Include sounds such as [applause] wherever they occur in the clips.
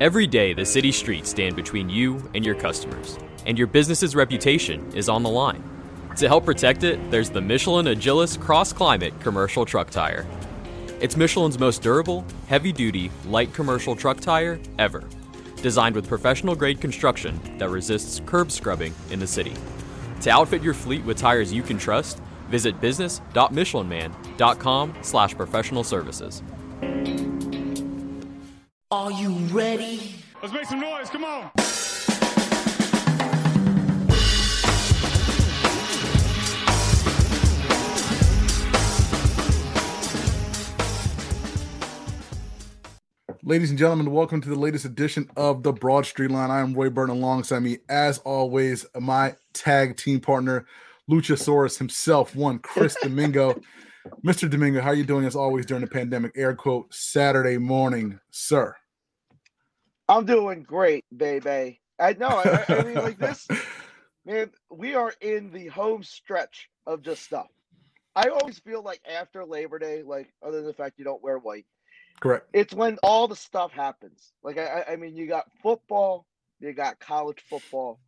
Every day, the city streets stand between you and your customers, and your business's reputation is on the line. To help protect it, there's the Michelin Agilis Cross Climate Commercial Truck Tire. It's Michelin's most durable, heavy duty, light commercial truck tire ever. Designed with professional grade construction that resists curb scrubbing in the city. To outfit your fleet with tires you can trust, visit business.michelinman.com slash professional services. Are you ready? Let's make some noise. Come on. Ladies and gentlemen, welcome to the latest edition of the Broad Street Line. I am Roy Burton alongside me, as always, my tag team partner, Luchasaurus himself, one Chris [laughs] Domingo. Mr. Domingo, how are you doing as always during the pandemic? Air quote Saturday morning, sir. I'm doing great, baby. I know. I, I mean, like this, [laughs] man. We are in the home stretch of just stuff. I always feel like after Labor Day, like other than the fact you don't wear white, Correct. it's when all the stuff happens. Like I, I- I mean, you got football, you got college football,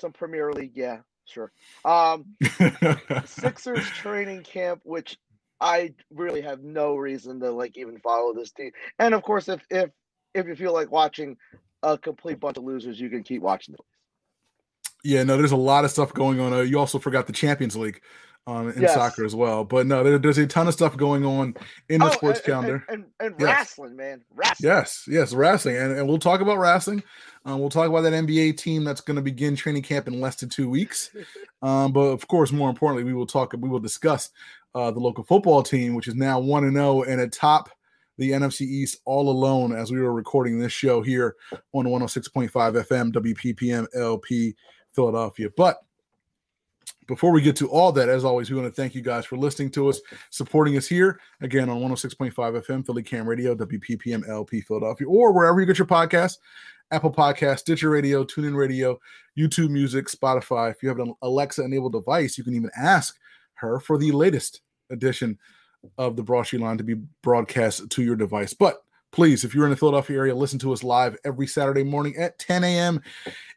some Premier League, yeah, sure. Um, [laughs] Sixers training camp, which I really have no reason to like even follow this team. And of course, if if if you feel like watching a complete bunch of losers, you can keep watching them. yeah, no, there's a lot of stuff going on. Uh, you also forgot the Champions League um, in Yes. soccer as well. But no, there, there's a ton of stuff going on in the Oh, sports and, calendar. and, and, and Yes. wrestling, man, wrestling. Yes, yes, wrestling, and, and we'll talk about wrestling. Um, we'll talk about that NBA team that's going to begin training camp in less than two weeks. [laughs] Um, but of course, more importantly, we will talk. We will discuss uh, the local football team, which is now one and zero and atop the NFC East all alone. As we were recording this show here on 106.5 FM WPPM LP Philadelphia, but. Before we get to all that, as always, we want to thank you guys for listening to us, supporting us here again on 106.5 FM, Philly Cam Radio, WPPM LP Philadelphia, or wherever you get your podcasts Apple Podcast, Stitcher Radio, TuneIn Radio, YouTube Music, Spotify. If you have an Alexa enabled device, you can even ask her for the latest edition of the Broad Street Line to be broadcast to your device. But please, if you're in the Philadelphia area, listen to us live every Saturday morning at 10 a.m.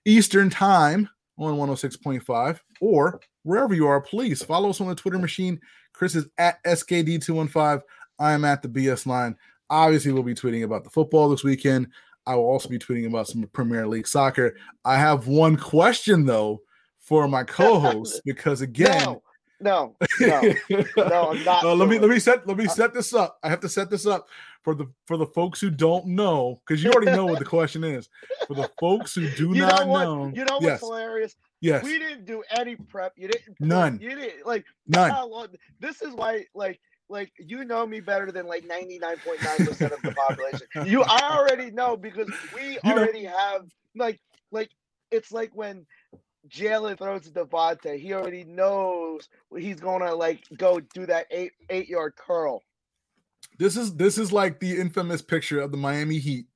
Eastern Time on 106.5 or wherever you are, please follow us on the Twitter machine. Chris is at SKD215. I am at the BS line. Obviously, we'll be tweeting about the football this weekend. I will also be tweeting about some Premier League soccer. I have one question though for my co-host [laughs] because again, No, no, no, no, I'm [laughs] not. Uh, let me let me set let me set this up. I have to set this up for the for the folks who don't know because you already know what the [laughs] question is. For the folks who do You not know know, You know what's yes, hilarious? Yes, We didn't do any prep. You didn't. None. You didn't like. none. long- This is why, like, like you know me better than like ninety nine point nine percent of the population. [laughs] You, I already know because we You know- already have like, like it's like when Jalen throws to DeVonta, he already knows he's gonna like go do that eight eight yard curl. This is this is like the infamous picture of the Miami Heat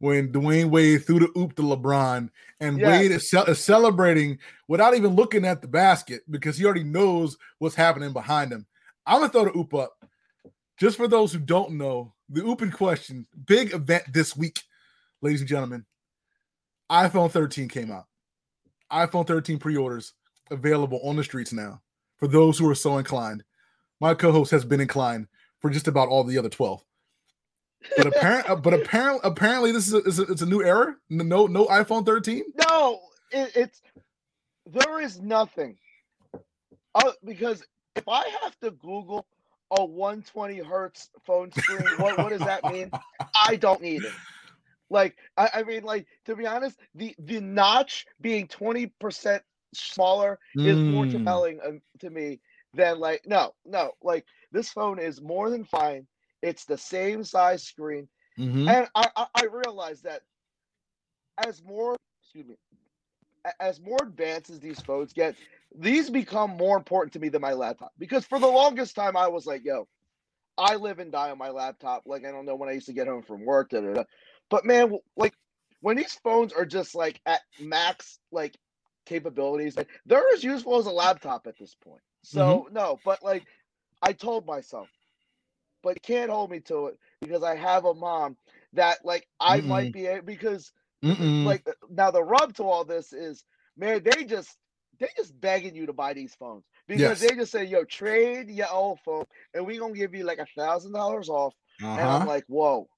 when Dwyane Wade threw the oop to LeBron, and Yes. Wade is, ce- is celebrating without even looking at the basket because he already knows what's happening behind him. I'm gonna throw the oop up. Just for those who don't know, the oop in question, big event this week, ladies and gentlemen. iPhone 13 came out. iPhone 13 pre-orders available on the streets now for those who are so inclined. My co-host has been inclined for just about all the other 12. But apparent, but apparently, apparently, this is a, is a, it's a new era. No, no iPhone 13. No, it, it's there is nothing. Uh, because if I have to Google a 120 hertz phone screen, what what does that mean? I don't need it. Like I, I mean, like to be honest, the the notch being 20 percent smaller is more compelling um, to me than like no no like this phone is more than fine. It's the same size screen. Mhm. And I, I, I realize that as more, excuse me, as more advanced as these phones get, these become more important to me than my laptop. Because for the longest time, I was like, yo, I live and die on my laptop. Like, I don't know when I used to get home from work. Da, da, da. But man, like, when these phones are just like at max, like, capabilities, like, they're as useful as a laptop at this point. So, no, but like, I told myself, but you can't hold me to it because I have a mom that like I Mm-mm. might be able because Mm-mm. like now the rub to all this is man they just they just begging you to buy these phones because Yes. they just say yo trade your old phone and we gonna give you like a thousand dollars off and uh-huh. I'm like whoa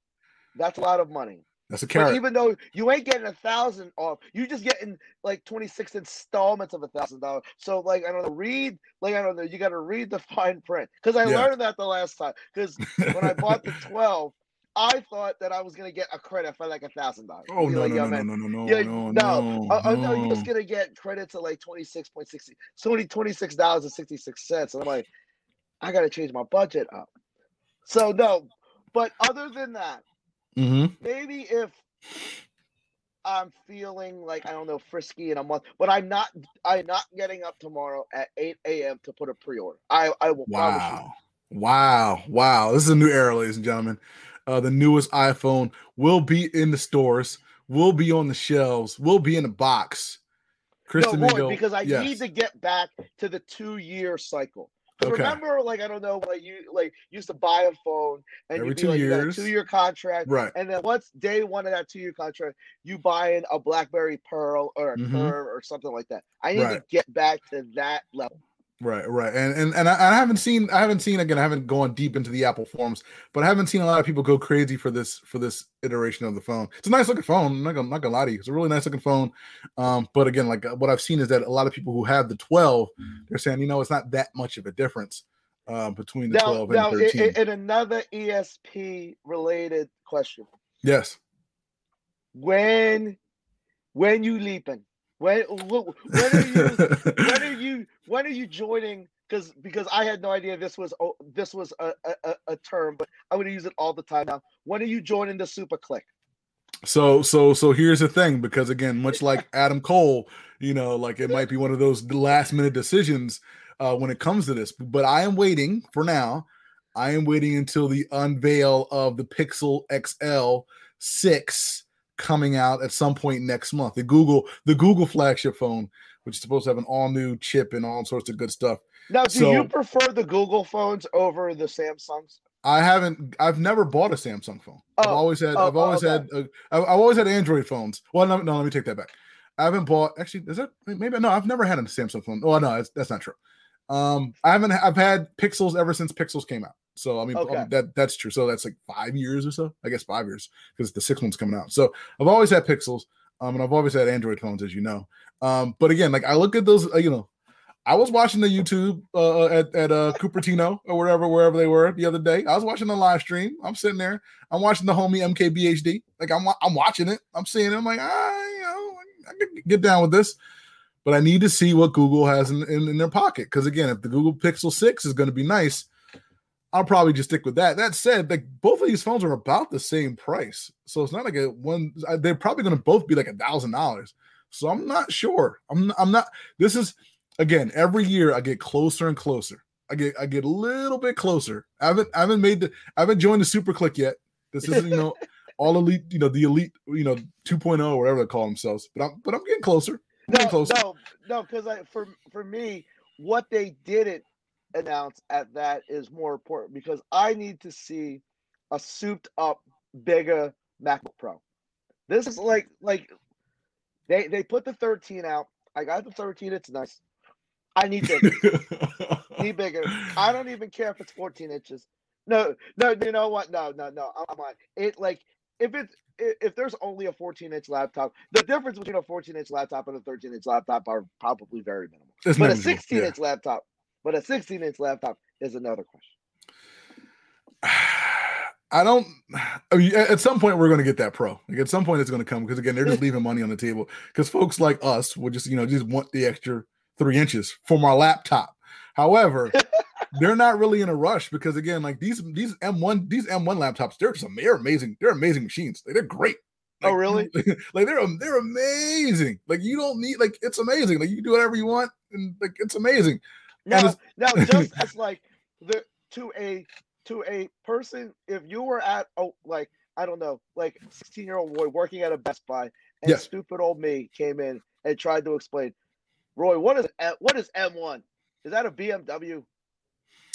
that's a lot of money That's a but even though you ain't getting a thousand off you just getting like 26 installments of a thousand dollars. So like I don't know read like I don't know you got to read the [laughs] fine print. Because I Yeah. learned that the last time. Because when I bought the [laughs] 12 I thought that I was gonna get a credit for like a thousand dollars. Oh no, like, no, no, no, no, no, no, yeah, no, no, no, oh, no, you're just gonna get credits of like twenty six point sixty, so only twenty six dollars and sixty six cents. And I'm like, I gotta change my budget up. So no, but other than that, Mhm. maybe if I'm feeling like I don't know frisky in a month, but I'm not. I'm not getting up tomorrow at eight a.m. to put a pre-order. I I will. Wow. Wow. Wow. This is a new era, ladies and gentlemen. Uh, the newest iPhone will be in the stores, will be on the shelves, will be in a box. Chris no, Roy, because I yes. need to get back to the two-year cycle. Okay. Remember, like I don't know, like you like used to buy a phone and Every two like, a years. two-year contract, Right. and then once day one of that two-year contract? You buying a BlackBerry Pearl or a Mhm. Curve or something like that. I need to get back to that level. Right, right, and and and I, I haven't seen, I haven't seen again, I haven't gone deep into the Apple forums, but I haven't seen a lot of people go crazy for this for this iteration of the phone. It's a nice looking phone. I'm not gonna, not gonna lie to you, it's a really nice looking phone. Um, but again, like uh, what I've seen is that a lot of people who have the 12, they're saying, you know, it's not that much of a difference uh, between the Now, 12 and now, the in, 13. in another ESP related question, yes, when when you leaping? When when are you when are you when are you joining because because i had no idea this was oh, this was a, a, a- term but i'm going to use it all the time now when are you joining the super click So so so here's the thing because again, much like Adam Cole, you know, like it might be one of those last minute decisions uh, when it comes to this. But I am waiting for now. I am waiting until the unveil of the Pixel XL six coming out at some point next month. The Google the Google flagship phone, which is supposed to have an all new chip and all sorts of good stuff. now do So- you prefer the google phones over the samsungs I haven't. I've never bought a Samsung phone. I've Oh, always had. oh, I've always okay. had. Uh, I've, I've always had Android phones. Well, no, no. Let me take that back. I haven't bought. Actually, is that maybe? No, I've never had a Samsung phone. Oh no, that's, that's not true. Um, I haven't. I've had Pixels ever since Pixels came out. So I mean, Okay. that that's true. So that's like five years or so. I guess five years because the six one's coming out. So I've always had Pixels. Um, and I've always had Android phones, as you know. Um, but again, like I look at those, uh, you know, I was watching the YouTube uh, at at uh, Cupertino or wherever wherever they were the other day. I was watching the live stream. I'm sitting there. I'm watching the homie MKBHD. Like I'm I'm watching it. I'm seeing it. I'm like, ah, you know, I can get down with this. But I need to see what Google has in, in, in their pocket. Because again, if the Google Pixel 6 is going to be nice, I'll probably just stick with that. That said, like both of these phones are about the same price. So it's not like a one, they're probably going to both be like a thousand dollars. So I'm not sure. I'm I'm not this is again every year I get closer and closer. I get I get a little bit closer. I haven't I haven't made the I haven't joined the super click yet. This isn't, you know, [laughs] all elite, you know, the elite, you know, 2.0 or whatever they call themselves. But I'm but I'm getting closer. I'm getting no closer. no no because i for for me what they didn't announce at that is more important because i need to see a souped up bigger macbook pro. This is like like they they put the 13 out. I got the 13 it's nice. I need [laughs] bigger need bigger. I don't even care if it's 14 inches. No no you know what? No no no. I'm on it like if it's if there's only a 14 inch laptop the difference between a 14 inch laptop and a 13 inch laptop are probably very minimal. It's but a negligible, 16 yeah. inch laptop but a 16 inch laptop is another question [sighs] I don't. Oh, I mean, at some point we're going to get that pro. Like at some point it's going to come because again they're just [laughs] leaving money on the table because folks like us will just you know just want the extra three inches from our laptop. However, [laughs] they're not really in a rush because again like these these M1 these M1 laptops they're am- they're amazing they're amazing machines like, they're great. Oh, really? [laughs] like they're they're amazing. Like you don't need like it's amazing. Like you can do whatever you want and like it's amazing. Now [laughs] now just as [laughs] like the to a to a person if you were at oh like i don't know like 16 year old boy working at a best buy and Yes. stupid old me came in and tried to explain roy what is M- what is m1 is that a bmw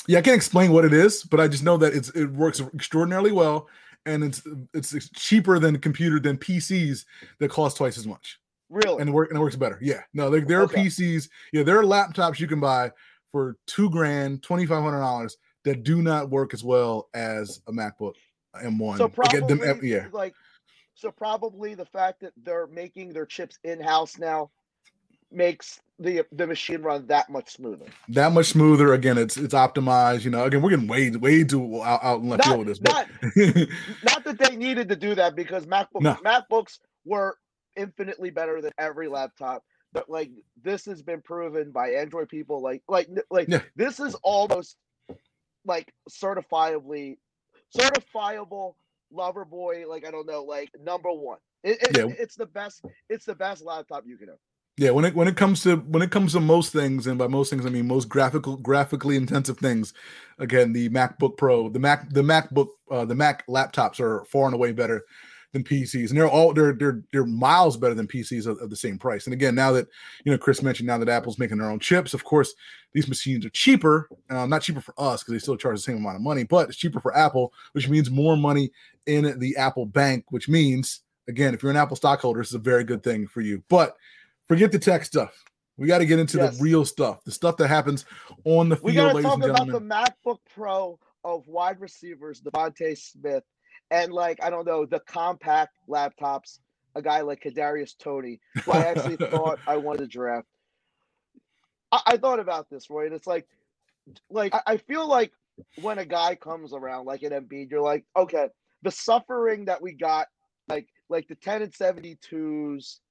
Yeah, I can't explain what it is, but I just know that it's it works extraordinarily well, and it's it's cheaper than computer than PCs that cost twice as much. Really? And it work and it works better. Yeah. No, there, there are Okay. PCs. Yeah, there are laptops you can buy for two grand, twenty five hundred dollars that do not work as well as a MacBook M1. So probably them- yeah. like so probably the fact that they're making their chips in house now makes the the machine run that much smoother. that much smoother. Again, it's it's optimized. You know, again, we're getting way way too out, out in left Not- field with this, but [laughs] Not that they needed to do that because MacBook No. MacBooks were infinitely better than every laptop. But like this has been proven by Android people. Like like like this is almost like certifiably certifiable lover boy. Like I don't know, like number one. It, it- Yeah. it's the best. It's the best laptop you can have. yeah, when it when it comes to when it comes to most things, and by most things I mean most graphical graphically intensive things, again, the MacBook Pro, the Mac the MacBook uh, the Mac laptops are far and away better than PCs, and they're all they're they're they're miles better than PCs of, of the same price. And again, now that you know Chris mentioned, now that Apple's making their own chips, of course, these machines are cheaper. Uh, not cheaper for us because they still charge the same amount of money, but it's cheaper for Apple, which means more money in the Apple bank, which means again, if you're an Apple stockholder, this is a very good thing for you. But forget the tech stuff. We got to get into Yes. the real stuff, the stuff that happens on the field. We gotta ladies talk about the. MacBook Pro of wide receivers, DeVonta Smith, and like I don't know the compact laptops. A guy like Kadarius Toney, who I actually [laughs] thought I wanted to draft. I, I thought about this, Roy, and it's like, like I, I feel like when a guy comes around like an Embiid, you're like, okay, the suffering that we got, like like the ten and seventy twos,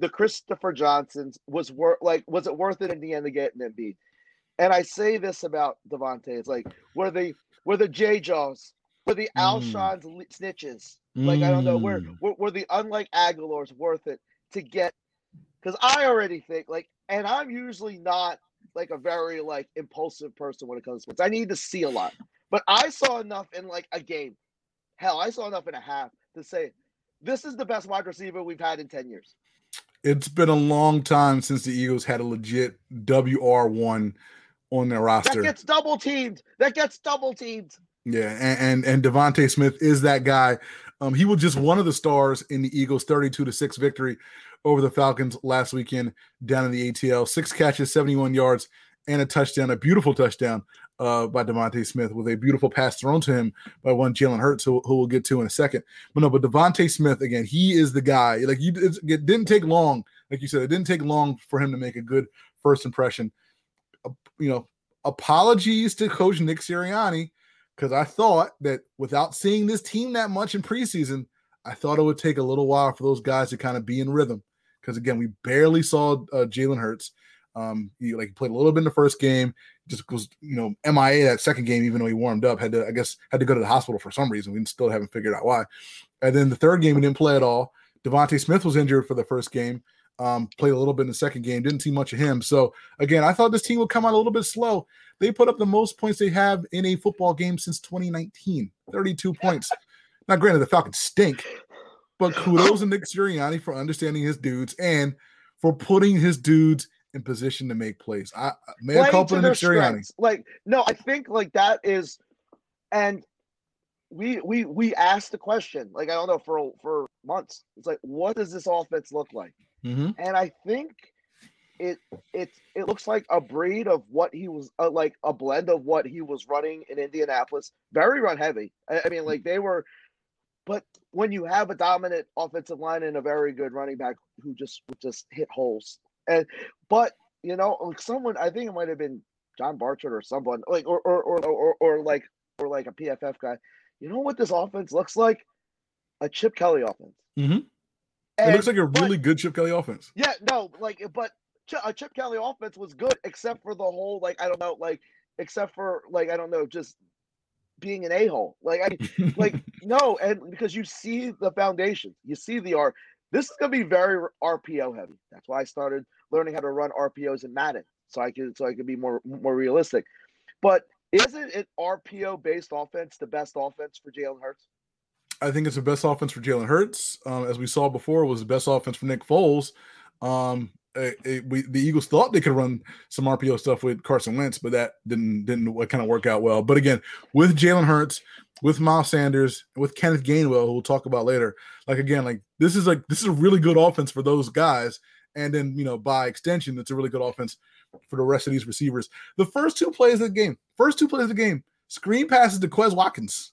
the Christopher Johnsons was worth like was it worth it in the end to get an Embiid? And I say this about DeVonta, it's like were the were the J Jaws, were the Mm. Alshon's li- snitches, like I don't know, were, Mm. were were the unlike Agholor's worth it to get? Because I already think like, and I'm usually not like a very like impulsive person when it comes to sports. I need to see a lot, but I saw enough in like a game. Hell, I saw enough in a half to say this is the best wide receiver we've had in ten years. It's been a long time since the Eagles had a legit WR1 on their roster. That gets double teamed. That gets double teamed. Yeah, and and, and DeVonta Smith is that guy. Um, he was just one of the stars in the Eagles' 32 to 6 victory over the Falcons last weekend down in the ATL. Six catches, 71 yards, and a touchdown, a beautiful touchdown uh, by DeVonta Smith with a beautiful pass thrown to him by one Jalen Hurts, who, who we'll get to in a second. But no, but DeVonta Smith again, he is the guy. Like you, it didn't take long, like you said, it didn't take long for him to make a good first impression. Uh, you know, apologies to Coach Nick Sirianni because I thought that without seeing this team that much in preseason, I thought it would take a little while for those guys to kind of be in rhythm. Because again, we barely saw uh, Jalen Hurts. Um, he like played a little bit in the first game, just was you know MIA that second game, even though he warmed up, had to I guess had to go to the hospital for some reason. We still haven't figured out why. And then the third game, he didn't play at all. DeVonta Smith was injured for the first game. Um, played a little bit in the second game, didn't see much of him. So again, I thought this team would come out a little bit slow. They put up the most points they have in a football game since 2019, 32 points. Now, granted, the Falcons stink, but kudos to Nick Sirianni for understanding his dudes and for putting his dudes in position to make plays. I may have playing called to Nick Sirianni. Like, no, I think like that is, and we we we asked the question. Like, I don't know for for months. It's like, what does this offense look like? Mhm. And I think it it it looks like a breed of what he was uh, like a blend of what he was running in Indianapolis. Very run heavy. I, I mean, like they were. But when you have a dominant offensive line and a very good running back who just would just hit holes, and but you know, like someone I think it might have been John Barchard or someone like or or or or, or like or like a PFF guy. You know what this offense looks like? A Chip Kelly offense. Mhm. It looks like a but- really good Chip Kelly offense. yeah, no, like, but a Chip Kelly offense was good, except for the whole, like, I don't know, like, except for, like, I don't know, just being an a hole. Like, I, [laughs] like, no, and because you see the foundation, you see the R. This is gonna be very RPO heavy. That's why I started learning how to run RPOs in Madden, so I could, so I could be more, more realistic. But isn't an RPO based offense the best offense for Jalen Hurts? I think it's the best offense for Jalen Hurts. Um, as we saw before, it was the best offense for Nick Foles. Um, it, it- we, the Eagles thought they could run some RPO stuff with Carson Wentz, but that didn't didn't kind of work out well. But again, with Jalen Hurts, with Miles Sanders, with Kenneth Gainwell, who we'll talk about later. Like again, like this is like this is a really good offense for those guys, and then you know by extension, it's a really good offense for the rest of these receivers. The first two plays of the game, first two plays of the game, screen passes to Quez Watkins.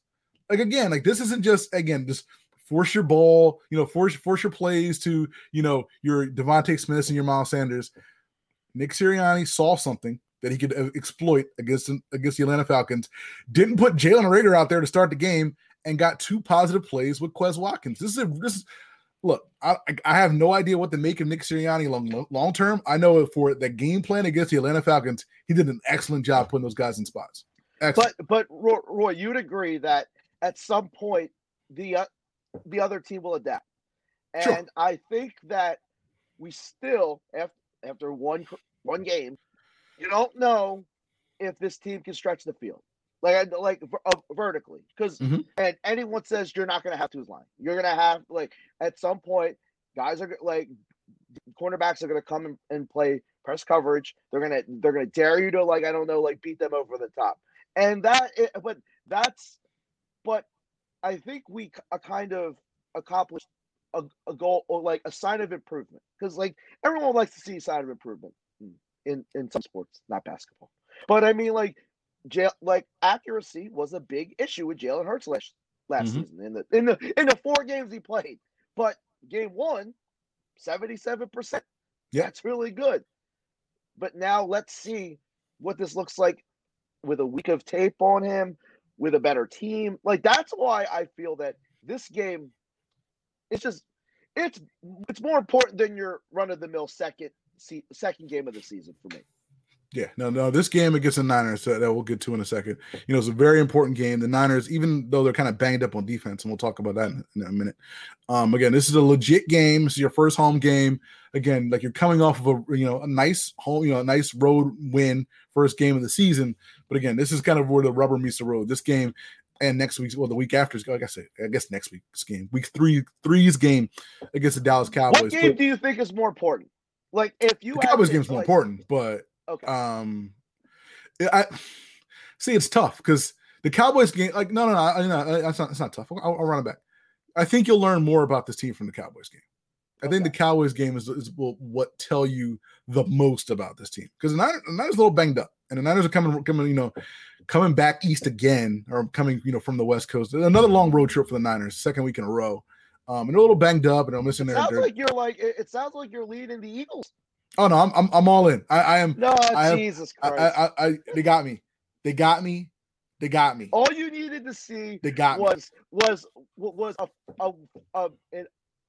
Like again, like this isn't just again just force your ball, you know, force force your plays to you know your DeVonta Smiths and your Miles Sanders. Nick Sirianni saw something that he could uh, exploit against against the Atlanta Falcons. Didn't put Jalen Reagor out there to start the game and got two positive plays with Quez Watkins. This is a, this is look. I I have no idea what to make of Nick Sirianni long long term. I know for the game plan against the Atlanta Falcons, he did an excellent job putting those guys in spots. Excellent. But but Roy, Roy, you'd agree that at some point the uh, the other team will adapt, and sure. I think that we still after after one one game you don't know if this team can stretch the field. Like like uh, vertically. Because mm-hmm. and anyone says you're not going to have to line. You're going to have like at some point guys are like cornerbacks are going to come and, and play press coverage. They're going to they're going to dare you to like i don't know like beat them over the top. And that but that's but i think we a kind of accomplished a, a goal or like a sign of improvement because like everyone likes to see a sign of improvement in in some sports, not basketball. But I mean, like, jail, like accuracy was a big issue with Jalen Hurts last last mm-hmm. season in the in the in the four games he played. But game one, 77%. Yeah. That's really good. But now let's see what this looks like with a week of tape on him, with a better team. Like that's why I feel that this game it's just it's it's more important than your run of the mill second se- second game of the season for me. Yeah, no, no. This game against the Niners that, that we'll get to in a second. You know, it's a very important game. The Niners, even though they're kind of banged up on defense, and we'll talk about that in, in a minute. Um, again, this is a legit game. This is your first home game. Again, like you're coming off of a you know a nice home, you know, a nice road win, first game of the season. But again, this is kind of where the rubber meets the road. This game and next week's well, the week after is like I said, I guess next week's game, week three, three's game against the Dallas Cowboys. What game but, do you think is more important? Like if you the Cowboys game's more important, but okay. um, I see it's tough because the Cowboys game, like no, no, no, no, that's not, it's not tough. I'll, I'll, run it back. I think you'll learn more about this team from the Cowboys game. I okay. think the Cowboys game is, is will what tell you the most about this team because the Niners, the Niners a little banged up, and the Niners are coming, coming, you know, coming back east again, or coming, you know, from the West Coast. Another long road trip for the Niners, second week in a row. Um, and they're a little banged up, and I'm missing. It sounds their, like you're like it sounds like you're leading the Eagles. Oh no, I'm I'm, I'm all in. I, I am. No, I Jesus Christ! I, I, I, they got me. They got me. They got me. All you needed to see they got was me. was was a a, a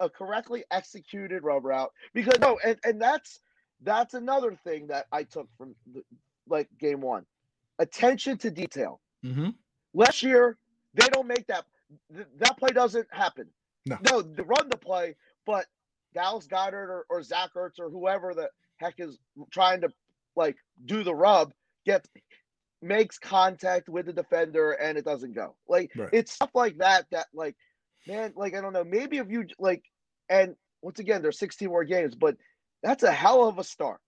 a correctly executed rub route because no, and, and that's that's another thing that I took from the, like game one, attention to detail. Mm-hmm. Last year they don't make that that play doesn't happen. No, no, they run the play, but Dallas Goedert or, or Zach Ertz or whoever the heck is trying to like do the rub gets makes contact with the defender and it doesn't go. Like right. it's stuff like that that like man, like I don't know, maybe if you like and once again there's 16 more games, but that's a hell of a start.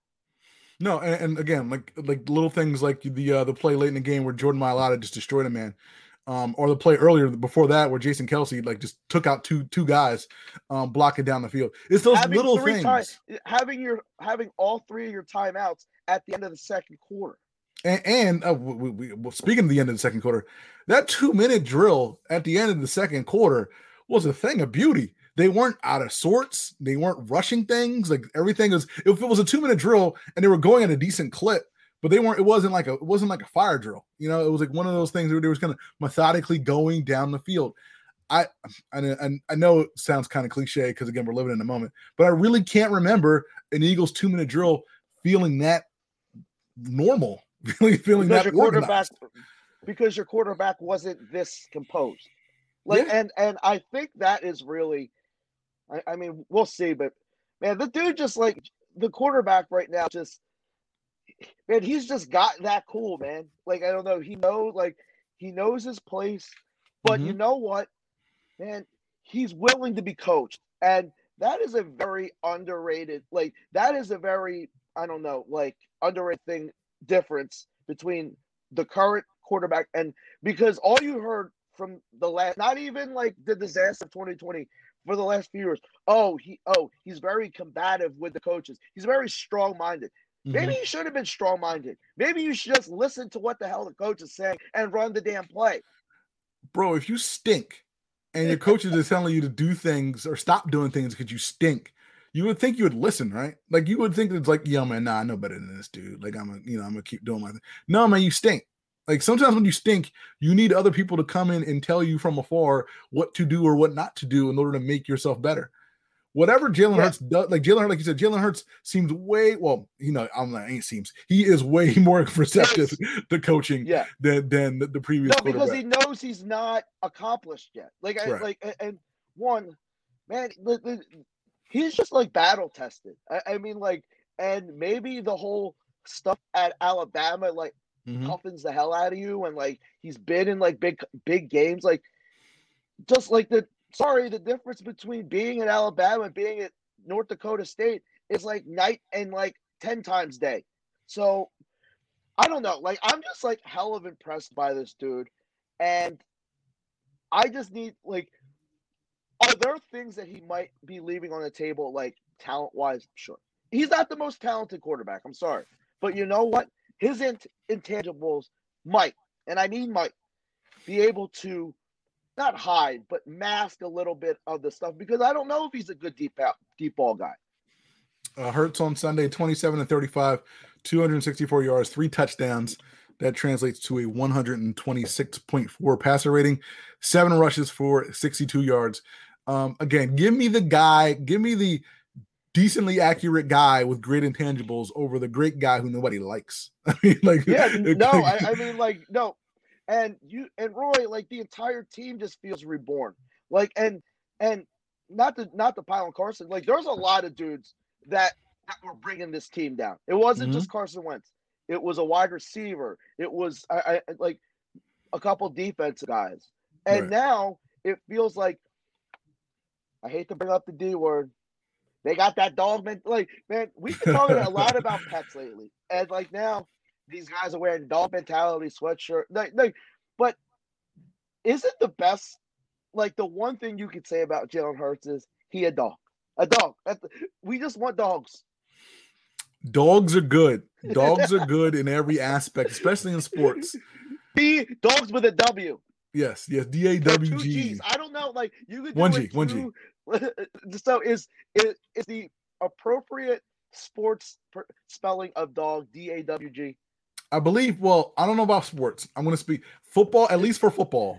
No, and, and again, like like little things like the uh the play late in the game where Jordan Mailata just destroyed a man um, or the play earlier before that where Jason Kelce like just took out two two guys, um, blocking down the field. It's those having little things. Time, having your having all three of your timeouts at the end of the second quarter. And, and uh, we, we, well, speaking of the end of the second quarter, that two minute drill at the end of the second quarter was a thing of beauty. They weren't out of sorts. They weren't rushing things. Like everything was. If it was a two minute drill and they were going at a decent clip, but they weren't it wasn't like a it wasn't like a fire drill you know it was like one of those things where they was kind of methodically going down the field I, and I know it sounds kind of cliche because again we're living in the moment, but I really can't remember an Eagles two minute drill feeling that normal, [laughs] feeling feeling because that your quarterback because your quarterback wasn't this composed. Like yeah. and and I think that is really, I, I mean we'll see, but man, the dude just like the quarterback right now just man, he's just got that cool, man. Like I don't know, he knows like he knows his place, but mm-hmm. you know what, man, he's willing to be coached, and that is a very underrated. Like that is a very I don't know, like underrated thing difference between the current quarterback and because all you heard from the last, not even like the disaster of 2020 for the last few years. Oh, he oh he's very combative with the coaches. He's very strong minded. Maybe Mhm. you should have been strong minded. Maybe you should just listen to what the hell the coach is saying and run the damn play. bro, if you stink and your coaches are telling you to do things or stop doing things because you stink, you would think you would listen, right? Like you would think it's like, yo, man, nah, I know better than this dude. Like I'm gonna, you know, I'm gonna keep doing my thing. No, man, you stink. Like sometimes when you stink, you need other people to come in and tell you from afar what to do or what not to do in order to make yourself better. Whatever Jalen Yeah. Hurts does, like Jalen like you said, Jalen Hurts seems way well. You know, I'm not ain't seems he is way [laughs] more receptive to coaching Yeah. than than the, the previous. No, because he knows he's not accomplished yet. Like, I, Right. like, and one, man, he's just like battle tested. I, I mean, like, and maybe the whole stuff at Alabama, like, Mhm. toughens the hell out of you, and like he's been in like big, big games, like, just like the sorry, the difference between being at Alabama and being at North Dakota State is like night and like ten times day. So I don't know. Like I'm just like hell of impressed by this dude. And I just need like are there things that he might be leaving on the table like talent wise? Sure. He's not the most talented quarterback. I'm sorry. But you know what? His int- intangibles might, and I mean might, be able to not hide, but mask a little bit of the stuff because I don't know if he's a good deep out, deep ball guy. Uh, Hurts on Sunday, 27 and 35, 264 yards, three touchdowns. That translates to a 126.4 passer rating, seven rushes for 62 yards. Um, again, give me the guy, give me the decently accurate guy with great intangibles over the great guy who nobody likes. [laughs] I mean, like, Yeah, no, [laughs] I, I mean, like, no, and you and Roy, like, the entire team just feels reborn. Like, and and not the not the pile on Carson. Like, there's a lot of dudes that that were bringing this team down. It wasn't Mhm. just Carson Wentz. It was a wide receiver. It was I, I like a couple defensive guys, and Right. now it feels like I hate to bring up the D word. They got that dog man. Like, man, we've been talking a lot [laughs] about pets lately, and like now these guys are wearing dog mentality sweatshirt. Like, like, but isn't the best like the one thing you could say about Jalen Hurts is he a dog, a dog. We just want dogs. dogs are good. Dogs are [laughs] good in every aspect, especially in sports. [laughs] Be dogs with a W. Yes, yes, D A W Gs. I don't know. Like you could do One it G, one G. [laughs] So is is is the appropriate sports spelling of dog D A W G? I believe. Well, I don't know about sports. I'm going to speak football, at least for football.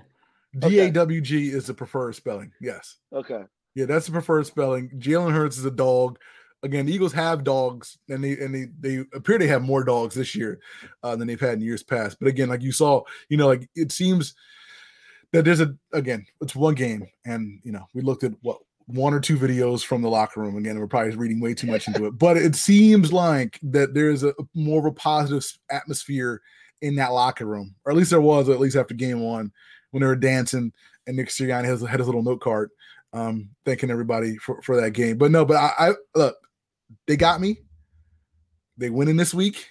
D A W G Okay. A W G is the preferred spelling. Yes. Okay. Yeah, that's the preferred spelling. Jalen Hurts is a dog. Again, the Eagles have dogs, and they and they they appear to have more dogs this year uh, than they've had in years past. But again, like you saw, you know, like it seems that there's a again, it's one game, and you know, we looked at what one or two videos from the locker room. Again, we're probably reading way too much into it, but it seems like that there's a more of a positive atmosphere in that locker room, or at least there was, at least after game one when they were dancing, and Nick Sirianni has had his little note card um thanking everybody for, for that game. But no but I, I look they got me. They winning this week.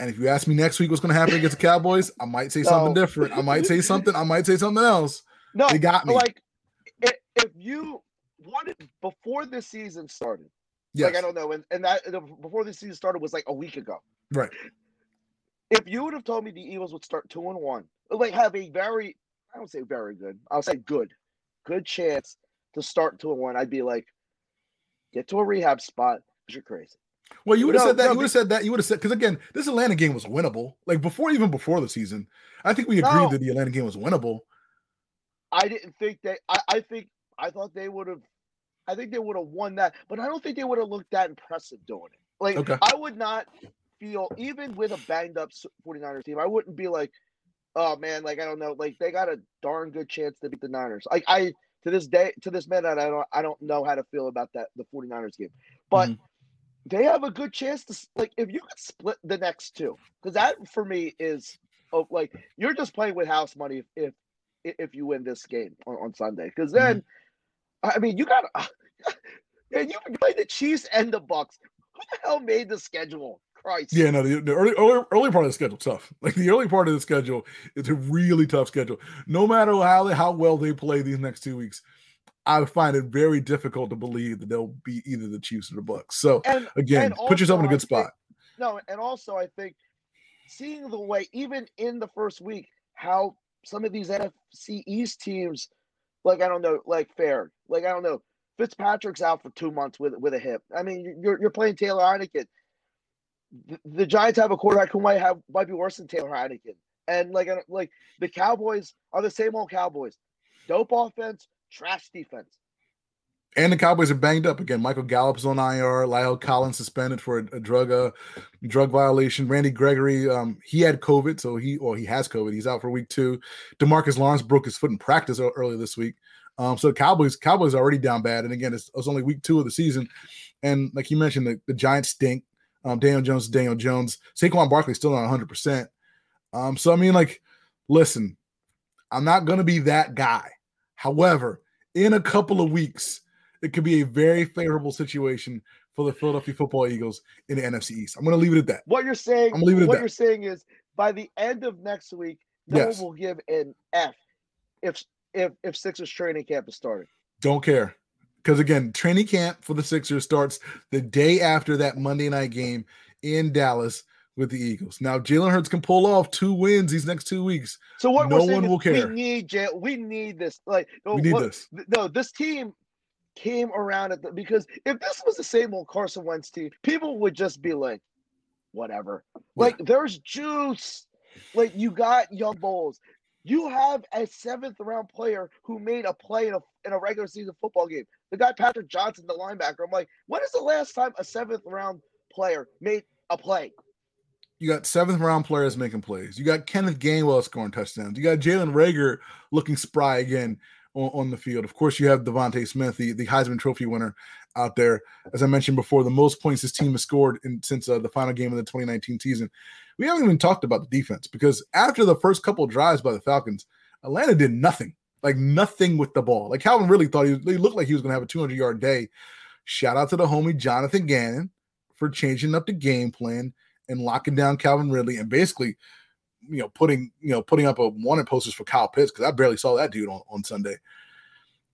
And if you ask me next week what's going to happen against the cowboys i might say something different. I might say something i might say something else. No, They got me. Like if, you wanted before this season started, yes like I don't know, and, and that the- before the season started was like a week ago. right If you would have told me the Eagles would start two and one, like have a very, I don't say very good, I'll say good, good chance to start two and one, I'd be like, get to a rehab spot because you're crazy. well you would have No, said that no, you would have said that you would have said because again this atlanta game was winnable like before even before the season i think we agreed No. that the atlanta game was winnable I didn't think that. I, I think I thought they would have. I think they would have won that, but I don't think they would have looked that impressive doing it. Like Okay. I would not feel even with a banged up s- 49ers team, I wouldn't be like, oh man, like I don't know, like they got a darn good chance to beat the Niners. Like I to this day, to this minute, I don't I don't know how to feel about that the 49ers game. But Mhm. they have a good chance to like if you could split the next two, because that for me is oh, like you're just playing with house money if if, if you win this game on, on Sunday. Because then, I mean, you got [laughs] and you play the Chiefs and the Bucks. Who the hell made the schedule? Christ. Yeah, no, the, the early, early early part of the schedule tough. [laughs] Like the early part of the schedule, it's a really tough schedule. No matter how how well they play these next two weeks, I find it very difficult to believe that they'll be either the Chiefs or the Bucks. So And again, and put yourself in a good I think- spot. No, and also I think seeing the way, even in the first week, how some of these NFC East teams, like I don't know, like fair. Like I don't know, Fitzpatrick's out for two months with with a hip. I mean, you're you're playing Taylor Heinicke. The, the Giants have a quarterback who might have might be worse than Taylor Heinicke, and like like the Cowboys are the same old Cowboys. Dope offense, trash defense. And the Cowboys are banged up again. Michael Gallup's on IR. La'el Collins suspended for a, a drug uh, drug violation. Randy Gregory, um, he had COVID, so he or he has COVID. He's out for week two. Demarcus Lawrence broke his foot in practice earlier this week. Um, so the Cowboys Cowboys are already down bad. And again, it's, it's only week two of the season. And like you mentioned, the, the Giants stink. Um, Daniel Jones, Daniel Jones. Saquon Barkley still not 100. percent Um, so I mean, like, listen, I'm not gonna be that guy. However, in a couple of weeks, it could be a very favorable situation for the Philadelphia Football Eagles in the NFC East. I'm going to leave it at that. What you're saying, I'm gonna leave it at what that. you're saying is by the end of next week, no Yes. one will give an F if if if Sixers training camp is starting. Don't care. Because again, training camp for the Sixers starts the day after that Monday night game in Dallas with the Eagles. Now, Jalen Hurts can pull off two wins these next two weeks. So what No we're saying one is will care. we need Jay, we need this. Like no, We need what- this. th- no, this team came around at the because if this was the same old Carson Wentz team, people would just be like, whatever. Like there's juice. Like you got young bulls. You have a seventh round player who made a play in a in a regular season football game. The guy Patrick Johnson, the linebacker. I'm like, when is the last time a seventh round player made a play? You got seventh round players making plays. You got Kenneth Gainwell scoring touchdowns. You got Jalen Reagor looking spry again on, on the field. Of course, you have DeVonta Smith, the, the Heisman Trophy winner out there. As I mentioned before, the most points his team has scored in, since uh, the final game of the 2019 season. We haven't even talked about the defense because after the first couple drives by the Falcons, Atlanta did nothing, like nothing with the ball. Like Calvin really thought he, was, he looked like he was going to have a 200 yard day. Shout out to the homie Jonathan Gannon for changing up the game plan and locking down Calvin Ridley and basically, you know, putting you know putting up a wanted posters for Kyle Pitts because I barely saw that dude on, on Sunday.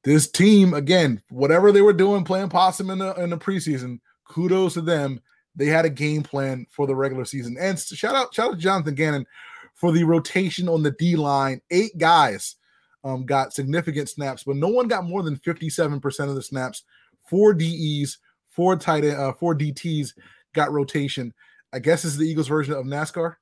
This team again, whatever they were doing, playing possum in the in the preseason, kudos to them. They had a game plan for the regular season. And shout out shout out to Jonathan Gannon for the rotation on the D line. Eight guys um, got significant snaps, but no one got more than fifty seven percent of the snaps. Four DEs, four tight uh, four DTs got rotation. I guess this is the Eagles version of NASCAR.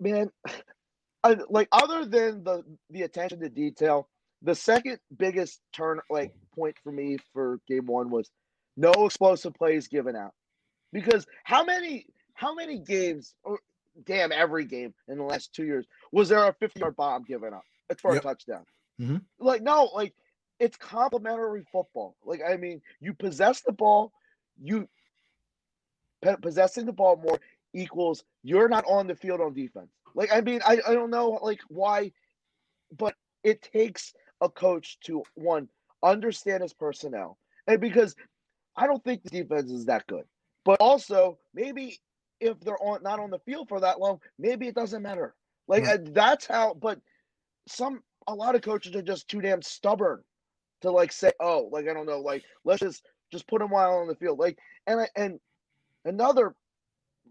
Man [sighs] I, like other than the the attention to detail the second biggest turn like point for me for game one was no explosive plays given out because how many how many games or damn every game in the last two years was there a 50 yard bomb given up it's for Yep. a touchdown Mhm. like no like it's complementary football like i mean you possess the ball you possessing the ball more equals you're not on the field on defense. Like I mean, I, I don't know like why, but it takes a coach to one understand his personnel. And because I don't think the defense is that good. But also maybe if they're on not on the field for that long, maybe it doesn't matter. Like Right. that's how but some a lot of coaches are just too damn stubborn to like say, oh, like I don't know, like let's just just put him while on the field. Like and I and another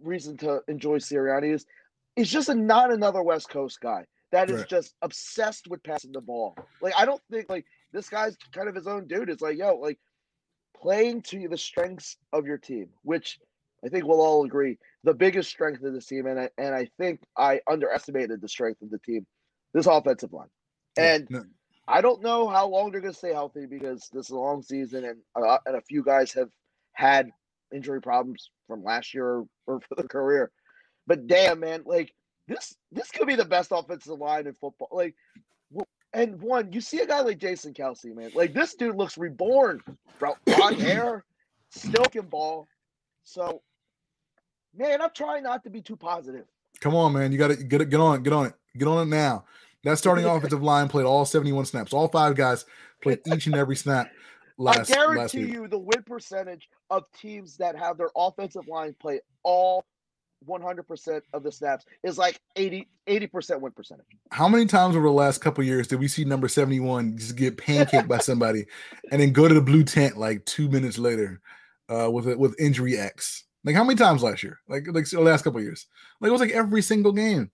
reason to enjoy Sirianni is he's just a, not another West Coast guy that is Right. just obsessed with passing the ball. Like I don't think like this guy's kind of his own dude. It's like yo, like playing to the strengths of your team, which I think we'll all agree the biggest strength of this team, and I and I think I underestimated the strength of the team, this offensive line, and. No, I don't know how long they're going to stay healthy because this is a long season and uh, and a few guys have had injury problems from last year or, or for the career. But damn, man, like this this could be the best offensive line in football. Like, and one, you see a guy like Jason Kelce, man. Like this dude looks reborn, bro. [coughs] Blonde hair, still can ball. So, man, I'm trying not to be too positive. Come on, man. You got to get it. Get on it. Get on it. Get on it now. That starting [laughs] offensive line played all 71 snaps. All five guys played each and every snap. last. I guarantee last you the win percentage of teams that have their offensive line play all 100% of the snaps is like 80 80% win percentage. How many times over the last couple years did we see number 71 just get pancaked by somebody and then go to the blue tent like two minutes later uh, with with injury X? Like how many times last year? Like like the last couple years? Like it was like every single game.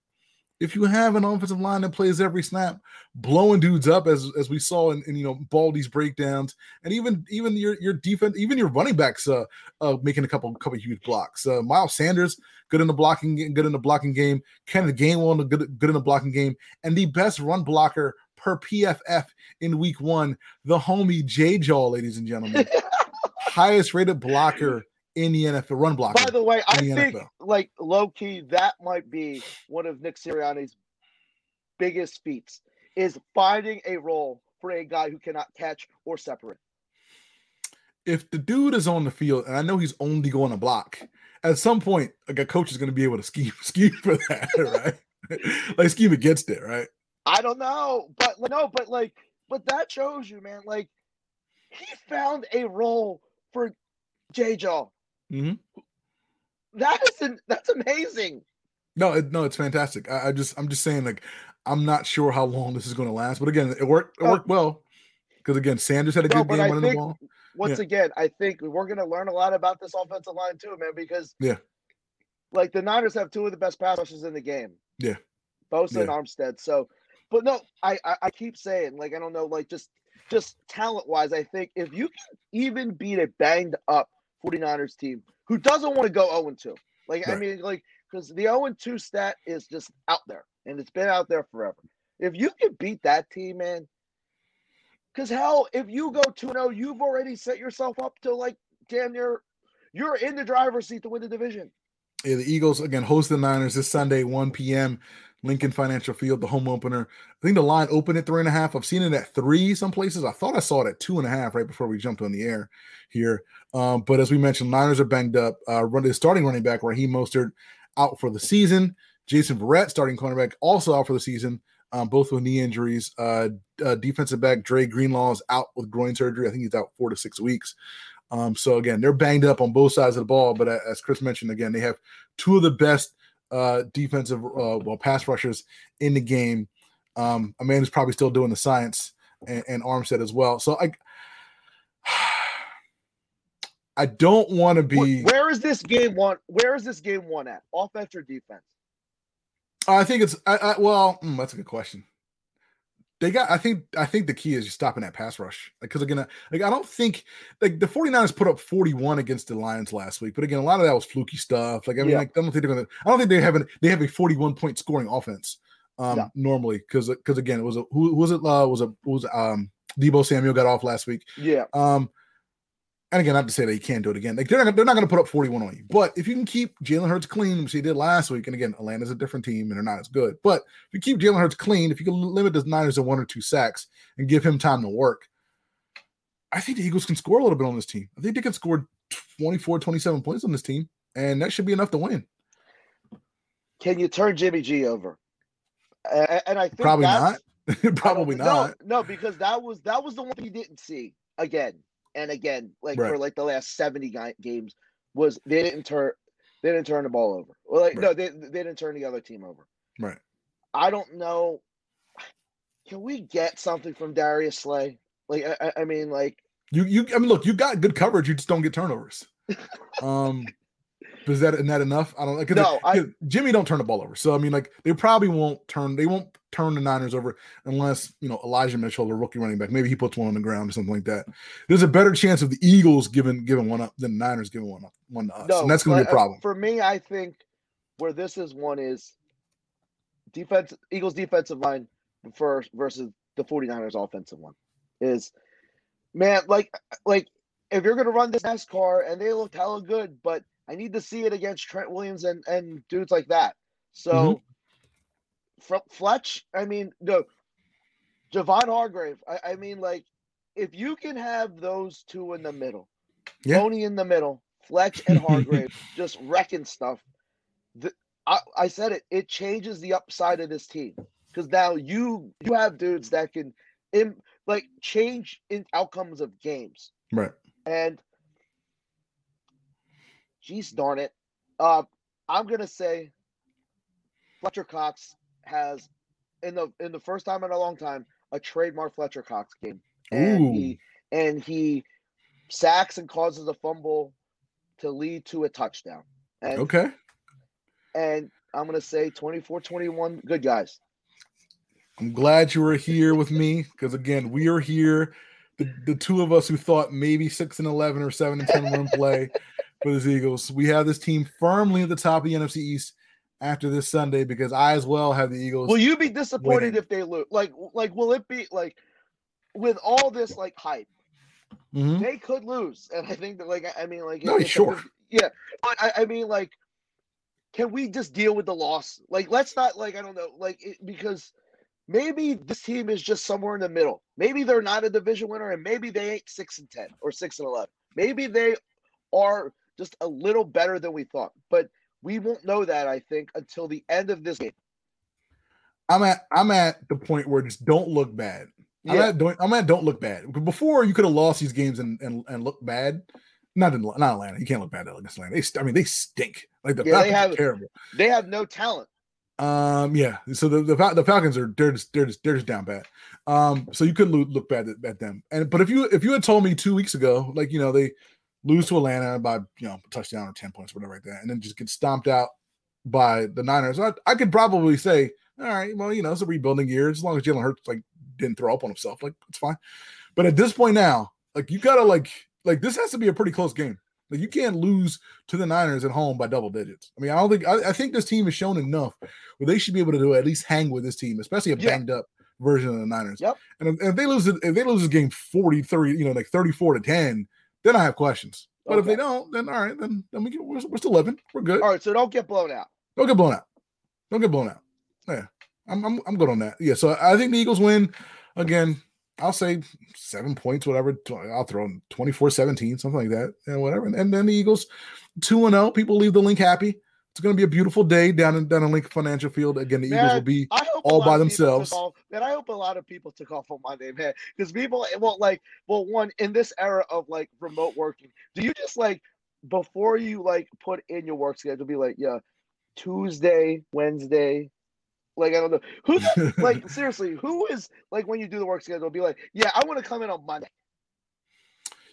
If you have an offensive line that plays every snap, blowing dudes up as as we saw in, in you know Baldy's breakdowns, and even even your your defense, even your running backs uh, uh making a couple couple huge blocks. Uh, Miles Sanders good in the blocking good in the blocking game. Kenneth Gainwell good good in the blocking game, and the best run blocker per PFF in Week One, the homie J Jaw, ladies and gentlemen, [laughs] highest rated blocker in the NFL, run block. By the way, I the think NFL. like low key that might be one of Nick Sirianni's biggest feats is finding a role for a guy who cannot catch or separate. if the dude is on the field, and I know he's only going to block, at some point, like a coach is going to be able to [laughs] scheme scheme for that, [laughs] right? like scheme against it, right? I don't know, but no, but like, but that shows you, man. Like, he found a role for J Jaw. Mhm. That is an, that's amazing. No, it, no, it's fantastic. I, I just, I'm just saying, like, I'm not sure how long this is going to last, but again, it worked. It Oh. worked well because again, Sanders had a No, good but game I running the ball. Once again, I think we're going to learn a lot about this offensive line too, man, because Yeah. like the Niners have two of the best pass rushers in the game. Yeah. Bosa and Armstead. So, but no, I, I I keep saying like I don't know, like just just talent wise, I think if you can even beat a banged up 49ers team who doesn't want to go 0 2, like I mean, like because the 0 2 stat is just out there and it's been out there forever. If you can beat that team, man, because hell, if you go 2 0, you've already set yourself up to like damn near you're in the driver's seat to win the division. Yeah, the Eagles again host the Niners this Sunday, 1 p.m. Lincoln Financial Field, the home opener. I think the line opened at three and a half. I've seen it at three some places. I thought I saw it at two and a half right before we jumped on the air here. Um, but as we mentioned, Niners are banged up. Uh, run starting running back Raheem Mostert out for the season. Jason Verrett, starting cornerback, also out for the season. Um, both with knee injuries. Uh, uh, defensive back Dre Greenlaw is out with groin surgery. I think he's out four to six weeks. Um, so again, they're banged up on both sides of the ball. But uh, as Chris mentioned, again, they have two of the best uh, defensive uh, well pass rushers in the game. Um, a man who's probably still doing the science and, and Armstead as well. So I, [sighs] I don't want to be. where is this game one? Where is this game one at? Offense or defense? I think it's. I, I well, mm, that's a good question. They got. I think. I think the key is just stopping that pass rush. Because again, uh, like I don't think like the 49ers put up 41 against the Lions last week. But again, a lot of that was fluky stuff. Like I mean, Yeah. like I don't think they're gonna. I don't think they have an. They have a 41 point scoring offense. Um, No. normally because because again, it was a who, who was it? Uh, was a was um Debo Samuel got off last week. Yeah. Um, and again, not to say that you can't do it again. Like they're not, they're not going to put up 41 on you. But if you can keep Jalen Hurts clean, which he did last week, and again, Atlanta's a different team and they're not as good. But if you keep Jalen Hurts clean, if you can limit the Niners to one or two sacks and give him time to work, I think the Eagles can score a little bit on this team. I think they can score 24, 27 points on this team, and that should be enough to win. Can you turn Jimmy G over? And I think Probably not. [laughs] Probably not. No, no, because that was that was the one we didn't see again and again, like for like the last seventy games. Was they didn't turn they didn't turn the ball over? Well, like no, they they didn't turn the other team over. Right. I don't know. Can we get something from Darius Slay? Like I, I- mean, like You you I mean look, you got good coverage, you just don't get turnovers. [laughs] Um is that isn't that enough? I don't know. No, I- Jimmy don't turn the ball over. So I mean, like they probably won't turn they won't turn the Niners over unless you know Elijah Mitchell, the rookie running back, maybe he puts one on the ground or something like that. There's a better chance of the Eagles giving giving one up than the Niners giving one up one to us. no, and that's gonna be a uh, problem. for me. I think where this is one is defense Eagles defensive line first versus the 49ers offensive one is man like like if you're gonna run this NASCAR and they look hella good, but I need to see it against Trent Williams and and dudes like that. So from Fletch, I mean no Javon Hargrave. I, I mean like if you can have those two in the middle, Yeah. Tony in the middle, Fletch and Hargrave [laughs] just wrecking stuff. The, I, I said it. It changes the upside of this team because now you you have dudes that can. Im, like change in outcomes of games. Right. And geez darn it. Uh, I'm gonna say Fletcher Cox has in the in the first time in a long time a trademark Fletcher Cox game. And Ooh. he and he sacks and causes a fumble to lead to a touchdown. And Okay. and I'm gonna say 24-21, good guys. I'm glad you were here with me because again, we are here. The, the two of us who thought maybe six and eleven or seven and ten were in play [laughs] for the Eagles. We have this team firmly at the top of the NFC East after this Sunday because I as well have the Eagles. Will you be disappointed winning. if they lose? Like like will it be like with all this like hype? Mhm. they could lose, and I think that like I mean like No, a sure. yeah, but I, I mean like, can we just deal with the loss? Like, let's not like I don't know like it, because maybe this team is just somewhere in the middle. Maybe they're not a division winner, and maybe they ain't six and ten or six and eleven. Maybe they are just a little better than we thought, but we won't know that I think until the end of this game. I'm at I'm at the point where just don't look bad. I'm Yeah. at don't I'm at don't look bad. Before you could have lost these games and and, and look bad. Not in not Atlanta. You can't look bad against Atlanta. They I mean they stink. Like the Yeah, they Falcons are have- terrible. They have no talent. Um, yeah. So the the, the Falcons are they're just they're just they're just down bad. Um, so you could lo- look bad at, at them. And but if you if you had told me two weeks ago, like you know they lose to Atlanta by you know a touchdown or ten points, whatever like that, and then just get stomped out by the Niners, I, I could probably say, all right, well you know it's a rebuilding year as long as Jalen Hurts like didn't throw up on himself, like it's fine. But at this point now, like you gotta like like this has to be a pretty close game. Like you can't lose to the Niners at home by double digits. I mean, I don't think I, I think this team has shown enough where they should be able to do at least hang with this team, especially a Yeah. banged up version of the Niners. Yep. And if, if they lose it, if they lose this game 40, 30, you know, like 34 to 10, then I have questions. But if they don't, then all right, then then we get we're, we're still living. We're good. All right, so don't get blown out. Don't get blown out. Don't get blown out. Yeah. I'm I'm, I'm good on that. Yeah. So I think the Eagles win again. I'll say seven points, whatever. I'll throw in 24 17, something like that, and whatever. And, and then the Eagles 2 and 0. People leave the link happy. It's going to be a beautiful day down in, down in Lincoln Financial Field. Again, the Eagles will be I hope a all by of people took themselves. off- Man, I hope a lot of people took off on Monday, man. Because people, well, like, well, one in this era of like remote working, do you just like before you like put in your work schedule, be like, yeah, Tuesday, Wednesday, like I don't know who, [laughs] like seriously, who is like when you do the work schedule, be like, yeah, I want to come in on Monday.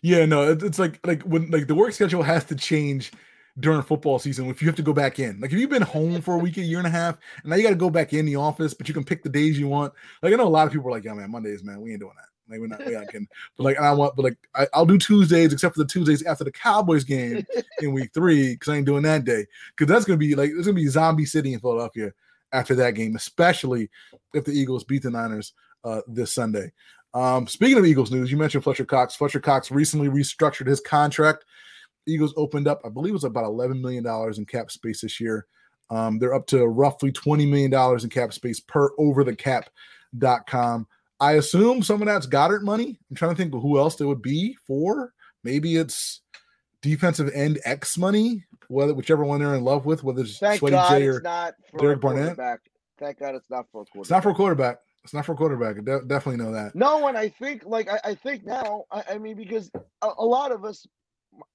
Yeah, no, it's like like when like the work schedule has to change during football season if you have to go back in. Like if you've been home for a week, a year and a half, and now you got to go back in the office, but you can pick the days you want. Like I know a lot of people are like, "Yeah, man, Mondays, man, we ain't doing that. Like we're not, we not getting." [laughs] But like I want, but like I, I'll do Tuesdays, except for the Tuesdays after the Cowboys game [laughs] in week three, because I ain't doing that day. Because that's gonna be like it's gonna be zombie city in Philadelphia after that game, especially if the Eagles beat the Niners uh, this Sunday. Um, speaking of Eagles news, you mentioned Fletcher Cox. Fletcher Cox recently restructured his contract. Eagles opened up, I believe it was about $11 million in cap space this year. Um, they're up to roughly $20 million in cap space per overthecap.com. I assume some of that's Goedert money. I'm trying to think of who else there would be for. Maybe it's defensive end X money, whether whichever one they're in love with, whether it's Thank Sweaty God J it's or not for Derek Barnett? Thank God it's not for a quarterback. it's not for a quarterback. It's not for a quarterback. I de- definitely know that. No, and I think like I, I think now, I, I mean, because a, a lot of us,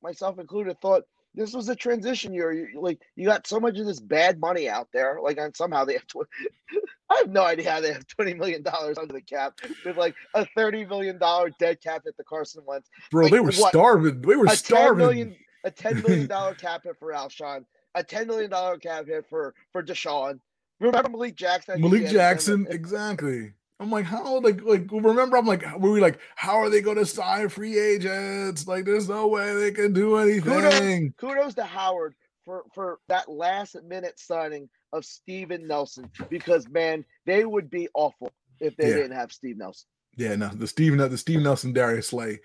myself included, thought this was a transition year. You, like you got so much of this bad money out there, like and somehow they have. Tw- [laughs] I have no idea how they have twenty million dollars under the cap with like a thirty million dollar dead cap at the Carson Wentz, Bro, Like, they were what? starving. They were a starving. million, a ten million [laughs] dollar cap hit for Alshon, a ten million dollar cap hit for for DeSean. Remember Malik Jackson? Malik Jackson, [laughs] exactly. I'm like, how like like remember? I'm like, were we like, how are they going to sign free agents? Like, there's no way they can do anything. kudos to Howard for for that last minute signing of Steven Nelson because man, they would be awful if they Yeah. didn't have Steve Nelson. Yeah, no, the Steve the Steve Nelson Darius Slay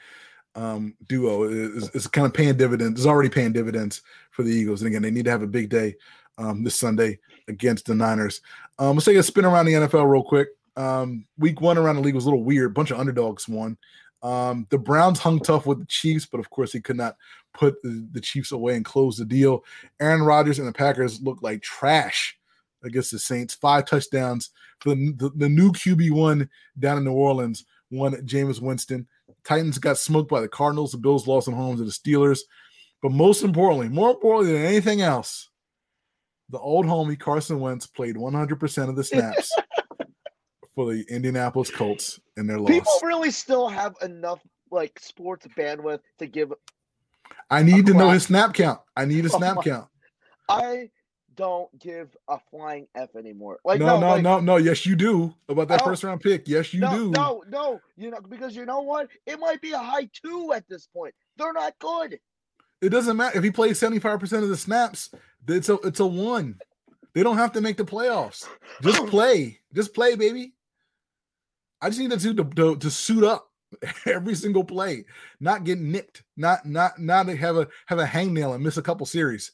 um duo is, is kind of paying dividends. Is already paying dividends for the Eagles. And again, they need to have a big day um this Sunday against the Niners. Um, let's take a spin around the NFL real quick. Um, week one around the league was a little weird. bunch of underdogs won. Um, the Browns hung tough with the Chiefs, but of course, he could not put the, the Chiefs away and close the deal. Aaron Rodgers and the Packers looked like trash against the Saints. Five touchdowns for the, the, the new QB1 down in New Orleans one Jameis Winston. Titans got smoked by the Cardinals. The Bills lost at home to the Steelers. But most importantly, more importantly than anything else, the old homie Carson Wentz played 100% of the snaps [laughs] for the Indianapolis Colts in their loss. People really still have enough like sports bandwidth to give. I need to know his snap count. I need a Oh snap count. I don't give a flying f anymore. Like no, no, like, no, no. Yes, you do about that Oh. first round pick. Yes, you no, do. no, no. You know because you know what? It might be a high two at this point. They're not good. It doesn't matter if he plays seventy five percent of the snaps. It's a it's a one. They don't have to make the playoffs. Just [clears throat] play. Just play, baby. I just need the two to, to, to suit up [laughs] every single play, not get nicked, not not not have a have a hangnail and miss a couple series.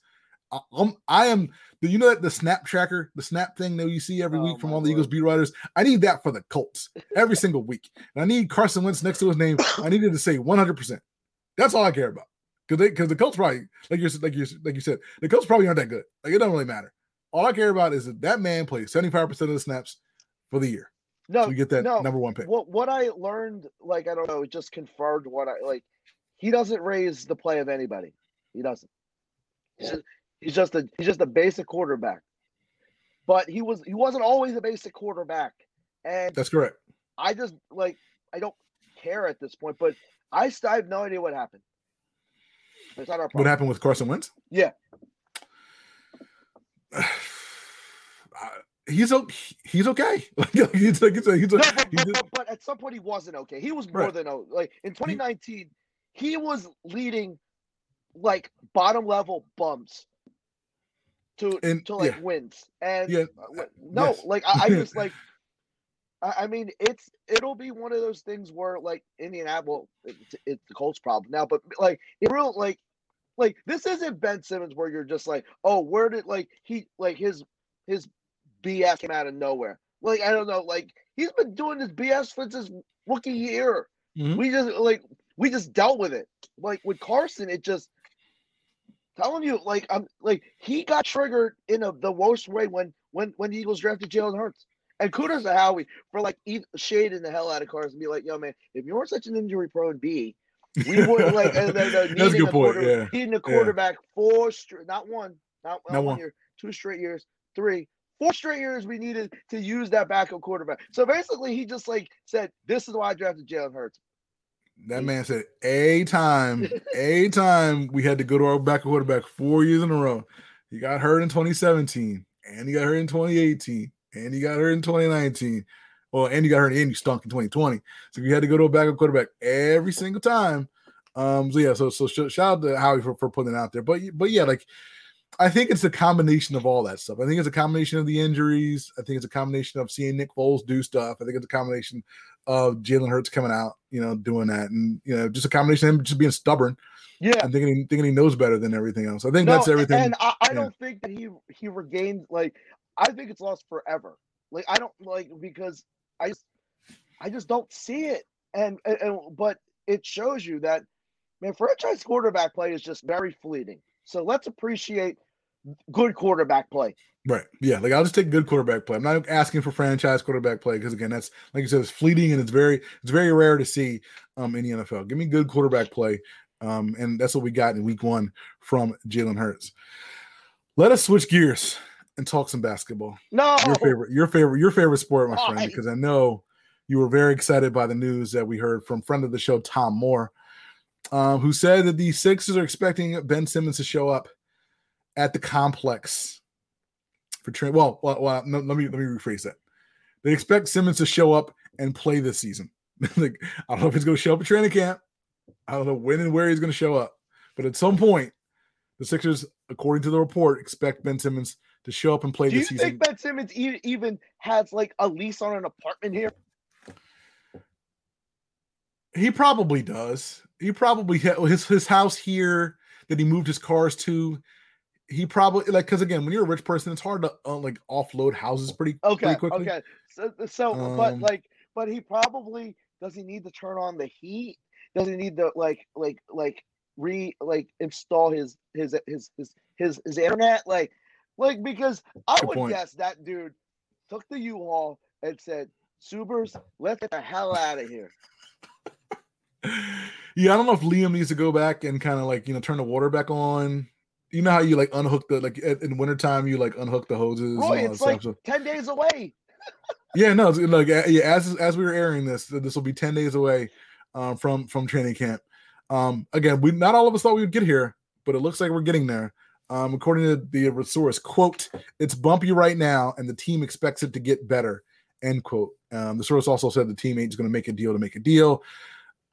I, I'm I am. Do you know that the snap tracker, the snap thing that you see every Oh, week from all the Eagles beat writers? I need that for the Colts every single week. And I need Carson Wentz next to his name. [coughs] I needed to say 100. percent That's all I care about. Because they because the Colts probably like you like you like you said the Colts probably aren't that good. Like it doesn't really matter. All I care about is that that man plays 75 percent of the snaps for the year. No, So we get that no. number one pick. What what I learned, like I don't know, it just confirmed what I like. He doesn't raise the play of anybody. He doesn't. He's just, he's just a he's just a basic quarterback. But he was he wasn't always a basic quarterback, and That's correct. I just like I don't care at this point. But I still I have no idea what happened. It's not our What happened with Carson Wentz? Yeah. [sighs] Uh, he's okay. [laughs] He's okay. Like he's like he's, a, he's, No, but, but, but, but at some point he wasn't okay. He was more Right. than like in 2019. He was leading like bottom level bumps to And- to like yeah. wins. And Yeah, uh, no, yes. like I, I just [laughs] like I, I mean it's it'll be one of those things where like Indianapolis it's, it's the Colts problem now, but like it real like like this isn't Ben Simmons where you're just like oh where did like he like his his BS came out of nowhere. Like I don't know, like he's been doing this BS since his rookie year. Mhm. We just like we just dealt with it. Like with Carson, it just telling you like I'm like he got triggered in a, the worst way when when when the Eagles drafted Jalen Hurts. And kudos to Howie for like shading the hell out of Carson, be like, "Yo, man, if you weren't such an injury prone B, we would [laughs] like uh, the, the, That's a good point, quarter- yeah. needing a quarterback four straight, not one, not, not Not one. year, two straight years, three, four straight years. We needed to use that backup quarterback. So basically, he just like said, "This is why I drafted Jalen Hurts." That man said, a time, [laughs] a time we had to go to our backup quarterback four years in a row. He got hurt in 2017, and he got hurt in 2018, and he got hurt in 2019. Well, and he got hurt and he stunk in 2020. So we had to go to a backup quarterback every single time. Um, so yeah, so so sh- shout out to Howie for, for putting it out there. But but yeah, like I think it's a combination of all that stuff. I think it's a combination of the injuries. I think it's a combination of seeing Nick Foles do stuff. I think it's a combination of Jalen Hurts coming out, you know, doing that, and you know, just a combination of him just being stubborn Yeah, and thinking he, thinking he knows better than everything else. I think no, that's everything. And I, I yeah. don't think that he he regained like I think it's lost forever. Like I don't like because I just I just don't see it. And and, and but it shows you that man, franchise quarterback play is just very fleeting. So let's appreciate good quarterback play. Right. Yeah. Like I'll just take good quarterback play. I'm not asking for franchise quarterback play because again, that's like you said, it's fleeting and it's very it's very rare to see um in the NFL. Give me good quarterback play. Um, and that's what we got in week one from Jalen Hurts. Let us switch gears and talk some basketball. No, Your favorite, your favorite, your favorite sport, my friend, because I know you were very excited by the news that we heard from friend of the show, Tom Moore, um, who said that the Sixers are expecting Ben Simmons to show up at the complex for train. Well, well, well no, let me let me rephrase that. They expect Simmons to show up and play this season. [laughs] like, I don't know if he's going to show up at training camp. I don't know when and where he's going to show up, but at some point, the Sixers, according to the report, expect Ben Simmons to show up and play do you this season. think Ben Simmons e- even has like a lease on an apartment here? He probably does. He probably his his house here that he moved his cars to. He probably like because again, when you're a rich person, it's hard to uh, like offload houses pretty Okay, pretty quickly. okay. So, so but Um, like, but he probably does. He need to turn on the heat. Does he need to like, like, like re like install his his his his his, his internet? Like, like because I would point. guess that dude took the U-Haul and said, Subers, let's get the hell out of here. [laughs] Yeah, I don't know if Liam needs to go back and kind of like you know turn the water back on. You know how you like unhook the like in wintertime you like unhook the hoses. and all Roy, that it's like stuff. 10 days away. [laughs] Yeah, no, like yeah, as as we were airing this, this will be ten days away um, from from training camp. Um, again, we not all of us thought we would get here, but it looks like we're getting there. Um, according to the source, quote, "It's bumpy right now, and the team expects it to get better." End quote. Um, the source also said the team ain't going to make a deal to make a deal.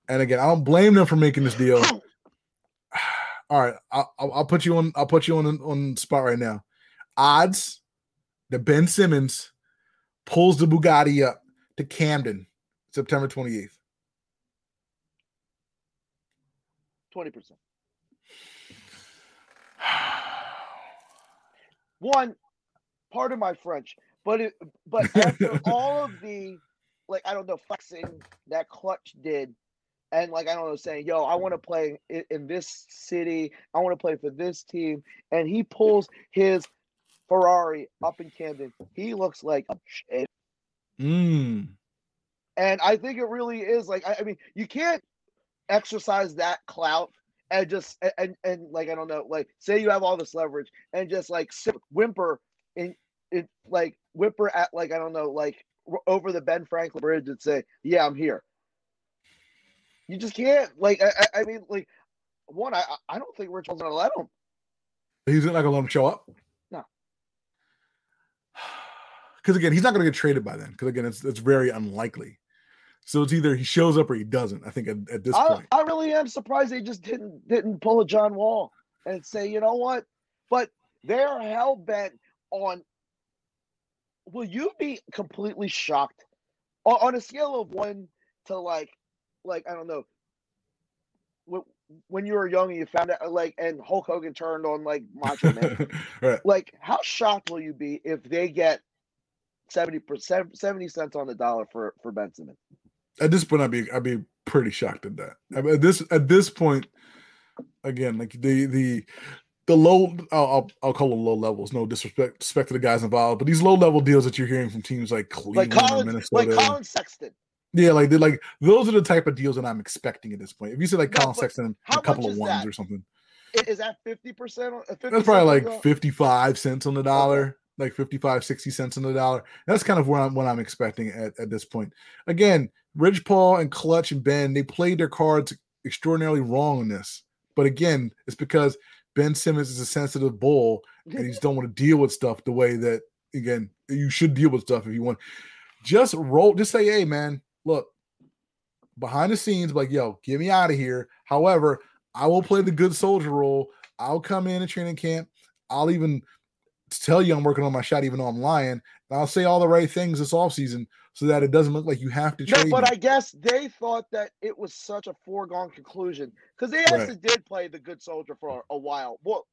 And again, I don't blame them for making this deal. [laughs] All right, I'll, I'll put you on. I'll put you on on spot right now. Odds that Ben Simmons pulls the Bugatti up to Camden, September 28th. 20%. [sighs] One, part of my French, but it, but after [laughs] all of the, like, I don't know, flexing that Clutch did, and like, I don't know, saying, yo, I want to play in, in this city, I want to play for this team, and he pulls his Ferrari up in Camden, he looks like a shit. Mm. And I think it really is like I, I mean, you can't exercise that clout and just and, and and like I don't know, like say you have all this leverage and just like sit, whimper in it like whimper at like I don't know, like over the Ben Franklin Bridge and say, "Yeah, I'm here." You just can't. Like I, I- mean, like one, I I- don't think Rich was gonna let him. He's not going to let him show up. No. [sighs] Because again, he's not going to get traded by then. Because again, it's it's very unlikely. So it's either he shows up or he doesn't. I think at, at this I, point. I really am surprised they just didn't didn't pull a John Wall and say, you know what? But they're hell bent on. Will you be completely shocked on, on a scale of one to like, like I don't know. When, you were young and you found out like, and Hulk Hogan turned on like Macho Man, [laughs] right. like how shocked will you be if they get seventy percent, seventy cents on the dollar for for Ben Simmons? At this point, I'd be I'd be pretty shocked at that. I mean, At this at this point, again, like the the the low I'll I'll, call them low levels. No disrespect respect to the guys involved, but these low level deals that you're hearing from teams like Like Cleveland or Colin, Minnesota. like Colin Sexton. Yeah, like like those are the type of deals that I'm expecting at this point. If you say like No, Colin Sexton, a couple of ones that? or something, Is that fifty percent? that's probably like 55 cents on the dollar, like 55, 60 cents on the dollar. That's kind of what I'm what I'm expecting at, at this point. Again, Rich Paul and Clutch and Ben, they played their cards extraordinarily wrong in this. But again, it's because Ben Simmons is a sensitive bull and he just don't want to deal with stuff the way that again you should deal with stuff if you want. Just roll, just say, hey man, look, behind the scenes, like, yo, get me out of here. However, I will play the good soldier role. I'll come in at training camp. I'll even tell you I'm working on my shot, even though I'm lying. And I'll say all the right things this offseason so that it doesn't look like you have to No, but me. I guess they thought that it was such a foregone conclusion because they actually did play the good soldier for a while. Well,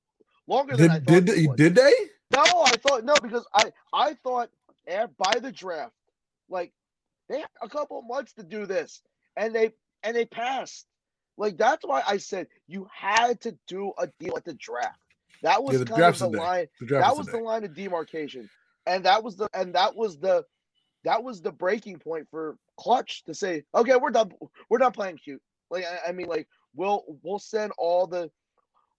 longer than I did thought. did they did they? No, I thought no because I I thought by the draft, like they had a couple of months to do this, and they and they passed. Like that's why I said you had to do a deal at the draft. That was the kind of the line. The That was the today. line of demarcation, and that was the and that was the that was the breaking point for Clutch to say, okay, we're done. We're done playing cute. Like I, I mean, like we'll we'll send all the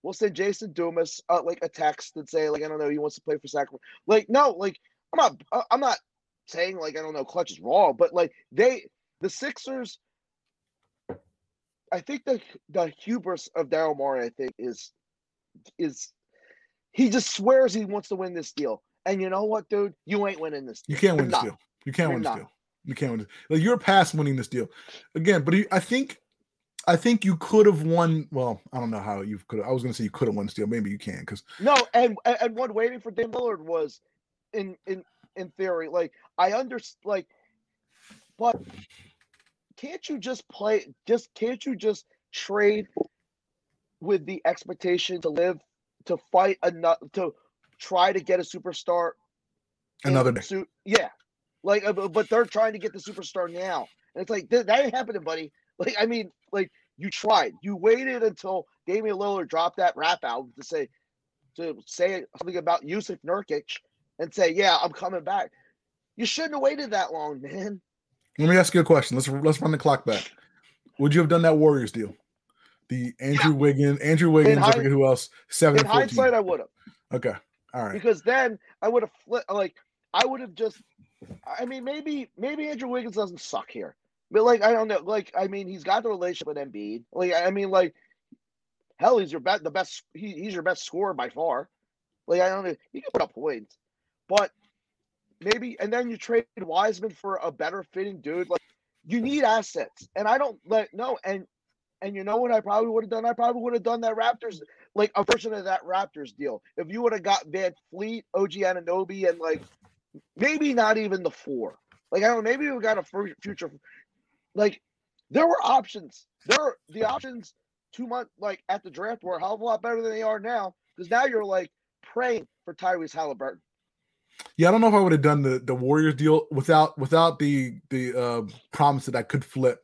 we'll send Jason Dumas uh, like a text and say like I don't know he wants to play for Sacramento. Like no, like I'm not uh, I'm not saying like I don't know Clutch is wrong, but like they the Sixers. I think the the hubris of Daryl Morey, I think, is is he just swears he wants to win this deal. And you know what, dude? You ain't winning this. You deal. can't You're win this not. deal. You can't You're win this not. deal. You can't win this. Like you're past winning this deal. Again, but he, I think I think you could have won. Well, I don't know how you could. I was going to say you could have won this deal. Maybe you can because No, and and what waiting for Dame Lillard was, in in in theory, like I understand, like, but can't you just play? Just can't you just trade with the expectation to live, to fight enough, to try to get a superstar another day. Suit, yeah, like, uh, but they're trying to get the superstar now, and it's like that, that ain't happening, buddy. Like, I mean, like you tried, you waited until Damian Lillard dropped that rap album to say to say something about Jusuf Nurkic and say, "Yeah, I'm coming back." You shouldn't have waited that long, man. Let me ask you a question. Let's let's run the clock back. Would you have done that Warriors deal? The Andrew Wiggins, Andrew Wiggins, I forget who else. Seven In and 14. hindsight, I would have Okay. All right. because then I would have flipped. Like I would have just. I mean, maybe maybe Andrew Wiggins doesn't suck here, but like I don't know. Like I mean, he's got the relationship with Embiid. Like I mean, like hell, he's your best. The best. He, he's your best scorer by far. Like I don't know. He can put up points, but maybe and then you trade Wiseman for a better fitting dude. Like you need assets, and I don't like no. And and you know what I probably would have done? I probably would have done that Raptors like a version of that Raptors deal. If you would have got Van Fleet, OG Anunoby, and like maybe not even the four. Like I don't know, maybe we got a future. Like there were options. There the options two months like at the draft were a hell of a lot better than they are now. Because now you're like praying for Tyrese Halliburton. Yeah, I don't know if I would have done the the Warriors deal without without the the uh promise that I could flip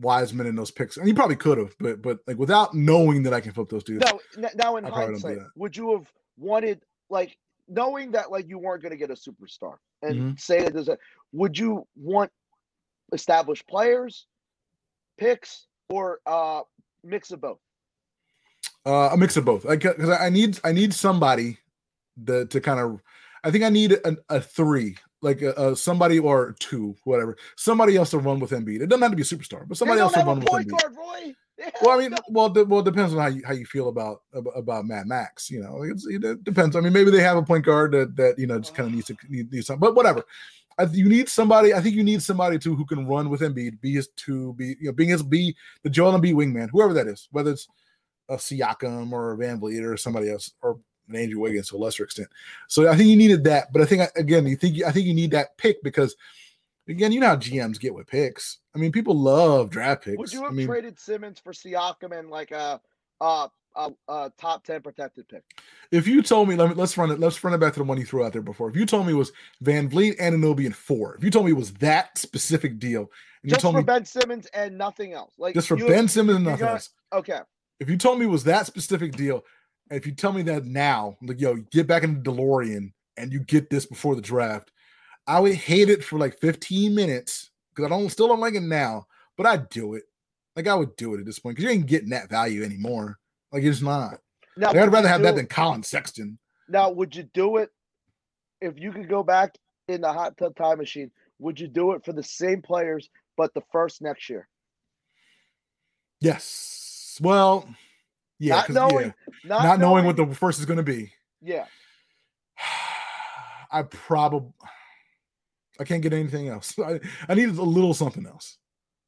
Wiseman and those picks. And he probably could have, but but like without knowing that I can flip those dudes. Now, now in I probably don't do hindsight, would you have wanted like knowing that like you weren't going to get a superstar and Mhm. say that there's a would you want established players, picks, or uh mix of both? Uh, a mix of both. Like because I need I need somebody that to kind of I think I need a, a three, like a, a somebody or two, whatever. Somebody else to run with Embiid. It doesn't have to be a superstar, but somebody else to run with Embiid. guard, Roy. They Well, I mean, well, de- well, it depends on how you how you feel about ab- about Mad Max. You know, it's, it depends. I mean, maybe they have a point guard that that you know just kind of needs to need, needs something, but whatever. I, you need somebody. I think you need somebody too who can run with Embiid, be his two, be you know, being his be the Joel Embiid wingman, whoever that is, whether it's a Siakam or a VanVleet or somebody else or an Andrew Wiggins to a lesser extent. So I think you needed that, but I think again, you think I think you need that pick because again, you know how GMs get with picks. I mean, people love draft picks. would you I have mean, traded Simmons for Siakam and like a uh a, a top ten protected pick? If you told me, let me let's run it. Let's run it back to the one you threw out there before. If you told me it was VanVleet and Anobi and four, if you told me it was that specific deal, and you Just told for me Ben Simmons and nothing else. Like just for you- Ben Simmons and you nothing else, Okay. if you told me it was that specific deal, and if you tell me that now, like yo, get back in the DeLorean and you get this before the draft, I would hate it for like 15 minutes because I don't still don't like it now, but I'd do it. Like I would do it at this point because you ain't getting that value anymore. Like it's not. Now, Like, I'd rather have that than Colin Sexton. Now, would you do it if you could go back in the hot tub time machine? Would you do it for the same players, but the first next year? Yes. Well, yeah, not knowing, yeah. not, not knowing what the first is going to be. yeah. [sighs] I probably I can't get anything else. [laughs] I, I need a little something else.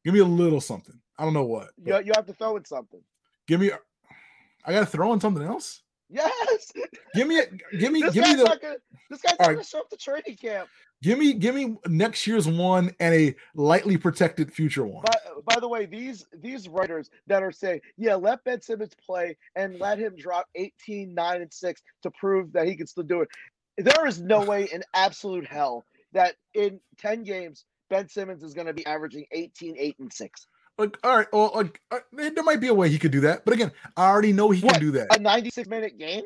Give me a little something. I don't know what. You, you have to throw in something. give me. I got to throw in something else. Yes. Give me. A, Give me. [laughs] This give me the. This guy's right. gonna show up to training camp. Give me. Give me next year's one and a lightly protected future one. By, by the way, these these writers that are saying, yeah, let Ben Simmons play and let him drop 18, 9, and 6 to prove that he can still do it. There is no way in absolute hell that in 10 games, Ben Simmons is going to be averaging 18, 8, and 6. Like, all right. Well, like uh, there might be a way he could do that, but again, I already know he What? can do that. A 96 minute game?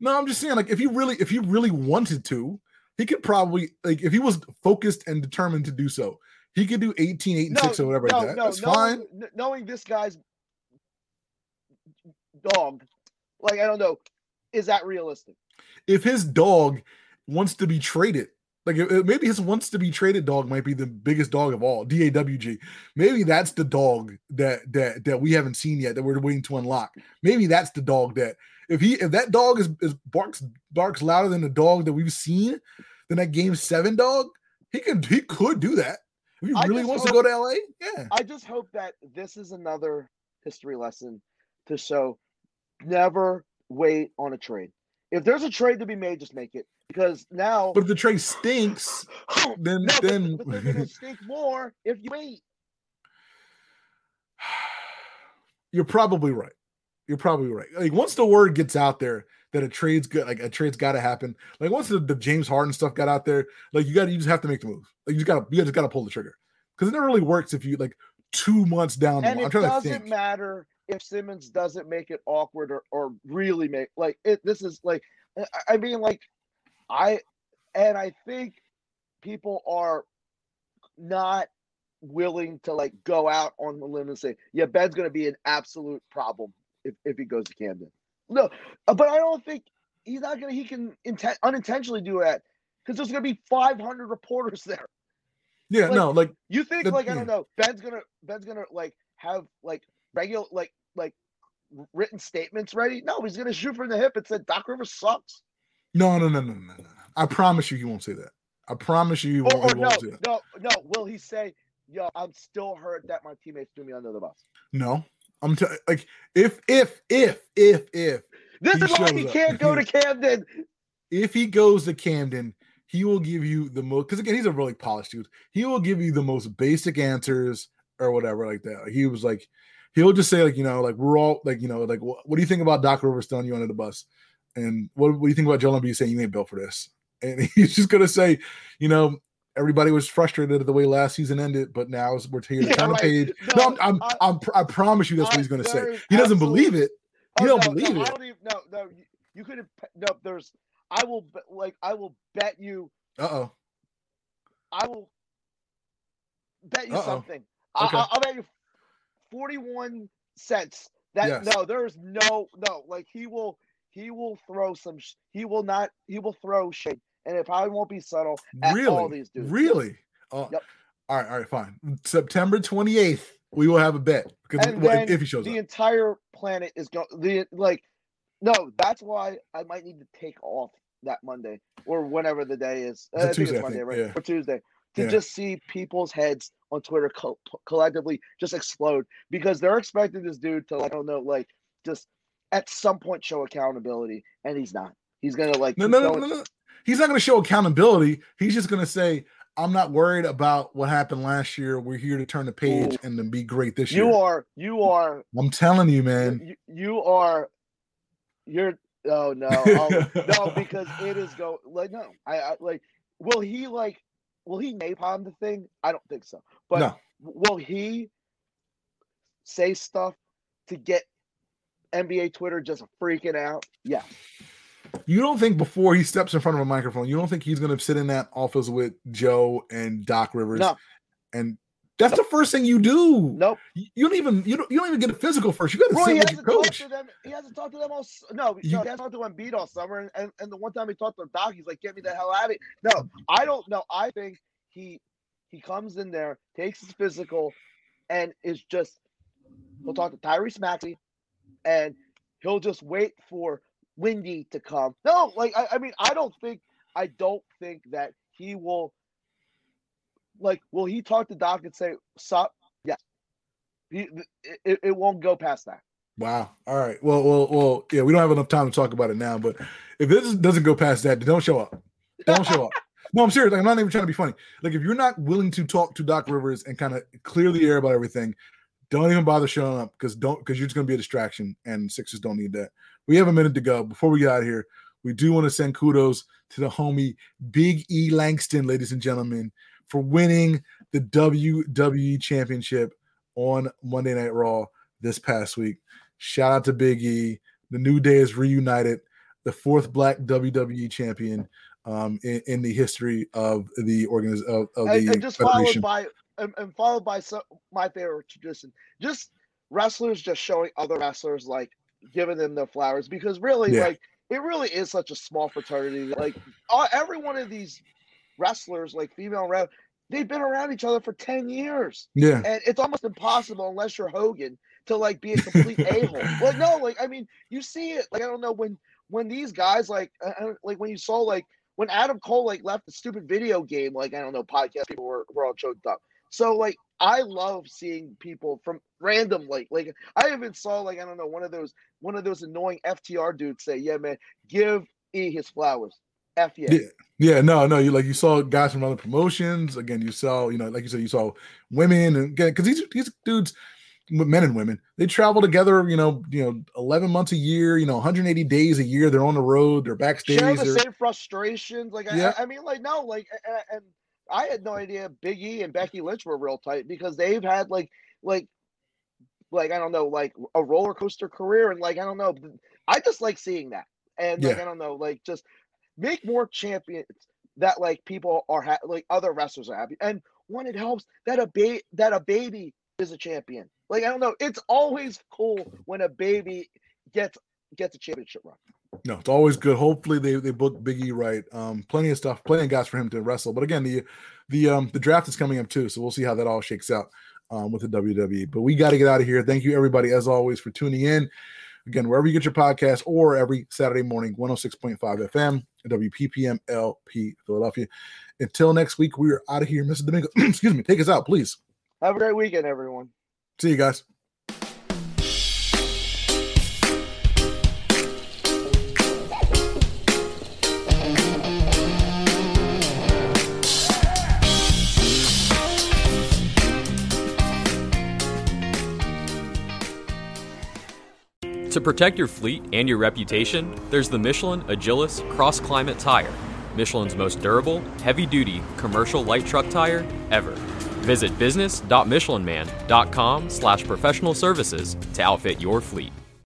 No, I'm just saying, like, if he really, if he really wanted to, he could probably, like, if he was focused and determined to do so, he could do 18, 8, and 6 or whatever no, like that. no, That's knowing, fine. kn- knowing this guy's dog, like, I don't know, is that realistic? If his dog wants to be traded, like maybe his wants to be traded dog might be the biggest dog of all, DAWG. Maybe that's the dog that that that we haven't seen yet that we're waiting to unlock. Maybe that's the dog that if he if that dog is, is barks barks louder than the dog that we've seen, than that game seven dog, he could he could do that. If he I really wants to go to LA, yeah. I just hope that this is another history lesson to show never wait on a trade. If there's a trade to be made, just make it. Because now But if the trade stinks, [sighs] then No, then but, they're gonna stink more if you wait. [sighs] you're probably right. You're probably right. Like once the word gets out there that a trade's good, like a trade's got to happen. Like once the, the James Harden stuff got out there, like you got to you just have to make the move. Like you just got to you just got to pull the trigger because it never really works if you like two months down. the And it doesn't matter if Simmons doesn't make it awkward or, or really make like it. This is like, I- I mean, like, I and I think people are not willing to like go out on the limb and say, yeah, Ben's going to be an absolute problem if, if he goes to Camden. No, uh, but I don't think he's not going to, he can inten- unintentionally do that because there's going to be 500 reporters there. Yeah, Like, no, like You think The- like I don't know, Ben's gonna Ben's gonna like have like regular like like written statements ready? No, he's gonna shoot from the hip and say Doc Rivers sucks. no, no, no, no, no, no. no. I promise you, he won't say that. I promise you, he won't, or he no, won't say that. no, no. Will he say, "Yo, I'm still hurt that my teammates threw me under the bus"? No, I'm t- like if if if if if This is why he can't go to Camden. if he goes to Camden, he will give you the most because again, he's a really polished dude. He will give you the most basic answers or whatever like that. He was like, he'll just say like, you know, like we're all like, you know, like what, what do you think about Doc Rivers throwing you under the bus? And what, what do you think about Joel Embiid saying you ain't built for this? And [laughs] he's just gonna say, you know, everybody was frustrated at the way last season ended, but now we're here to Yeah, right. page. No, I'm, I'm, I- I'm, I promise you that's what he's gonna say. He doesn't believe it. You Oh, don't no, believe no, it. I don't even, no, no. You, you could have no. There's. I will like. I will bet you. Uh oh. I will bet you Uh-oh. something. I, Okay. I, I'll bet you forty-one cents. That Yes. no, there's no no. Like he will, he will throw some. He will not. He will throw shade, and it probably won't be subtle. At Really? all these dudes. Really? Oh, Yep. All right, all right, fine. September 28th, we will have a bet because And well, then if he shows the up. entire planet is going. The like, no, that's why I might need to take off that Monday or whenever the day is. A I think Tuesday, I it's Monday, think, right? yeah. Or Tuesday. To Yeah. just see people's heads on Twitter co- collectively just explode because they're expecting this dude to like, I don't know, like just at some point show accountability, and he's not. He's gonna like No, no, no, no, no. He's not going to show accountability. He's just going to say, "I'm not worried about what happened last year. We're here to turn the page Ooh. and to be great this year." You are, you are, I'm telling you, man. you, you are, you're. Oh no, oh, [laughs] no, because it is go like no. I, I like. Will he like? Will he napalm the thing? I don't think so. But No. will he say stuff to get NBA Twitter just freaking out? Yeah. You don't think before he steps in front of a microphone, you don't think he's going to sit in that office with Joe and Doc Rivers? No. And that's the first thing you do. Nope. You don't even you don't you don't even get a physical first. You got to sit he with your hasn't talked coach. to them. He hasn't talked to them all. No, You- no, he hasn't talked to Embiid all summer. And, and, and the one time he talked to Doc, he's like, "Get me the hell out of it." No, I don't know. I think he he comes in there, takes his physical, and is just he'll talk to Tyrese Maxey, and he'll just wait for Windy to come. No, like I, I mean, I don't think I don't think that he will. Like, will he talk to Doc and say, "Sup"? Yes. He, it, it won't go past that. Wow. All right. Well, well, well. Yeah, we don't have enough time to talk about it now. But if this doesn't go past that, don't show up. Don't show up. [laughs] No, I'm serious. Like, I'm not even trying to be funny. Like, if you're not willing to talk to Doc Rivers and kind of clear the air about everything, don't even bother showing up because don't because you're just going to be a distraction, and Sixers don't need that. We have a minute to go before we get out of here. We do want to send kudos to the homie Big E Langston, ladies and gentlemen, for winning the WWE Championship on Monday Night Raw this past week. Shout out to Big E. The New Day is reunited, the fourth Black WWE champion um, in, in the history of the organiz- of, of and, the and just followed by and, and followed by some my favorite tradition just wrestlers just showing other wrestlers like giving them their flowers because really Yeah. like it really is such a small fraternity like all, every one of these wrestlers like female rep they've been around each other for 10 years Yeah, and it's almost impossible unless you're Hogan to like be a complete [laughs] a-hole. Like no, like I mean, you see it. Like I don't know when when these guys like uh, uh, like when you saw like when Adam Cole like left the stupid video game. Like I don't know, podcast people were were all choked up. So like I love seeing people from random like like I even saw like I don't know one of those one of those annoying FTR dudes say, "Yeah, man, give E his flowers." F yeah. Yeah. yeah, no, no. You like you saw guys from other promotions. Again, you saw, you know, like you said, you saw women and again because these these dudes, men and women, they travel together. You know, you know, eleven months a year. You know, 180 days a year. They're on the road. They're backstage. share the they're- same frustrations. Like Yeah. I, I mean, like no, like and I had no idea Big E and Becky Lynch were real tight because they've had like like like I don't know like a roller coaster career and like I don't know I just like seeing that and like Yeah. I don't know like just make more champions that like people are ha- like other wrestlers are happy and one, it helps that a ba- that a baby is a champion. Like I don't know, it's always cool when a baby gets gets a championship run. No, it's always good. Hopefully they they book Biggie right. Um, plenty of stuff, plenty of guys for him to wrestle. But again, the the um the draft is coming up too, so we'll see how that all shakes out um with the WWE. But we got to get out of here. Thank you everybody as always for tuning in. Again, wherever you get your podcast or every Saturday morning, 106.5 FM, WPPM LP Philadelphia. Until next week, we are out of here. Mr. Domingo, [clears throat] excuse me, take us out, please. Have a great weekend, everyone. See you guys. To protect your fleet and your reputation, there's the Michelin Agilis Cross Climate Tire, Michelin's most durable, heavy duty commercial light truck tire ever. Visit business.michelinman.com slash professional services to outfit your fleet.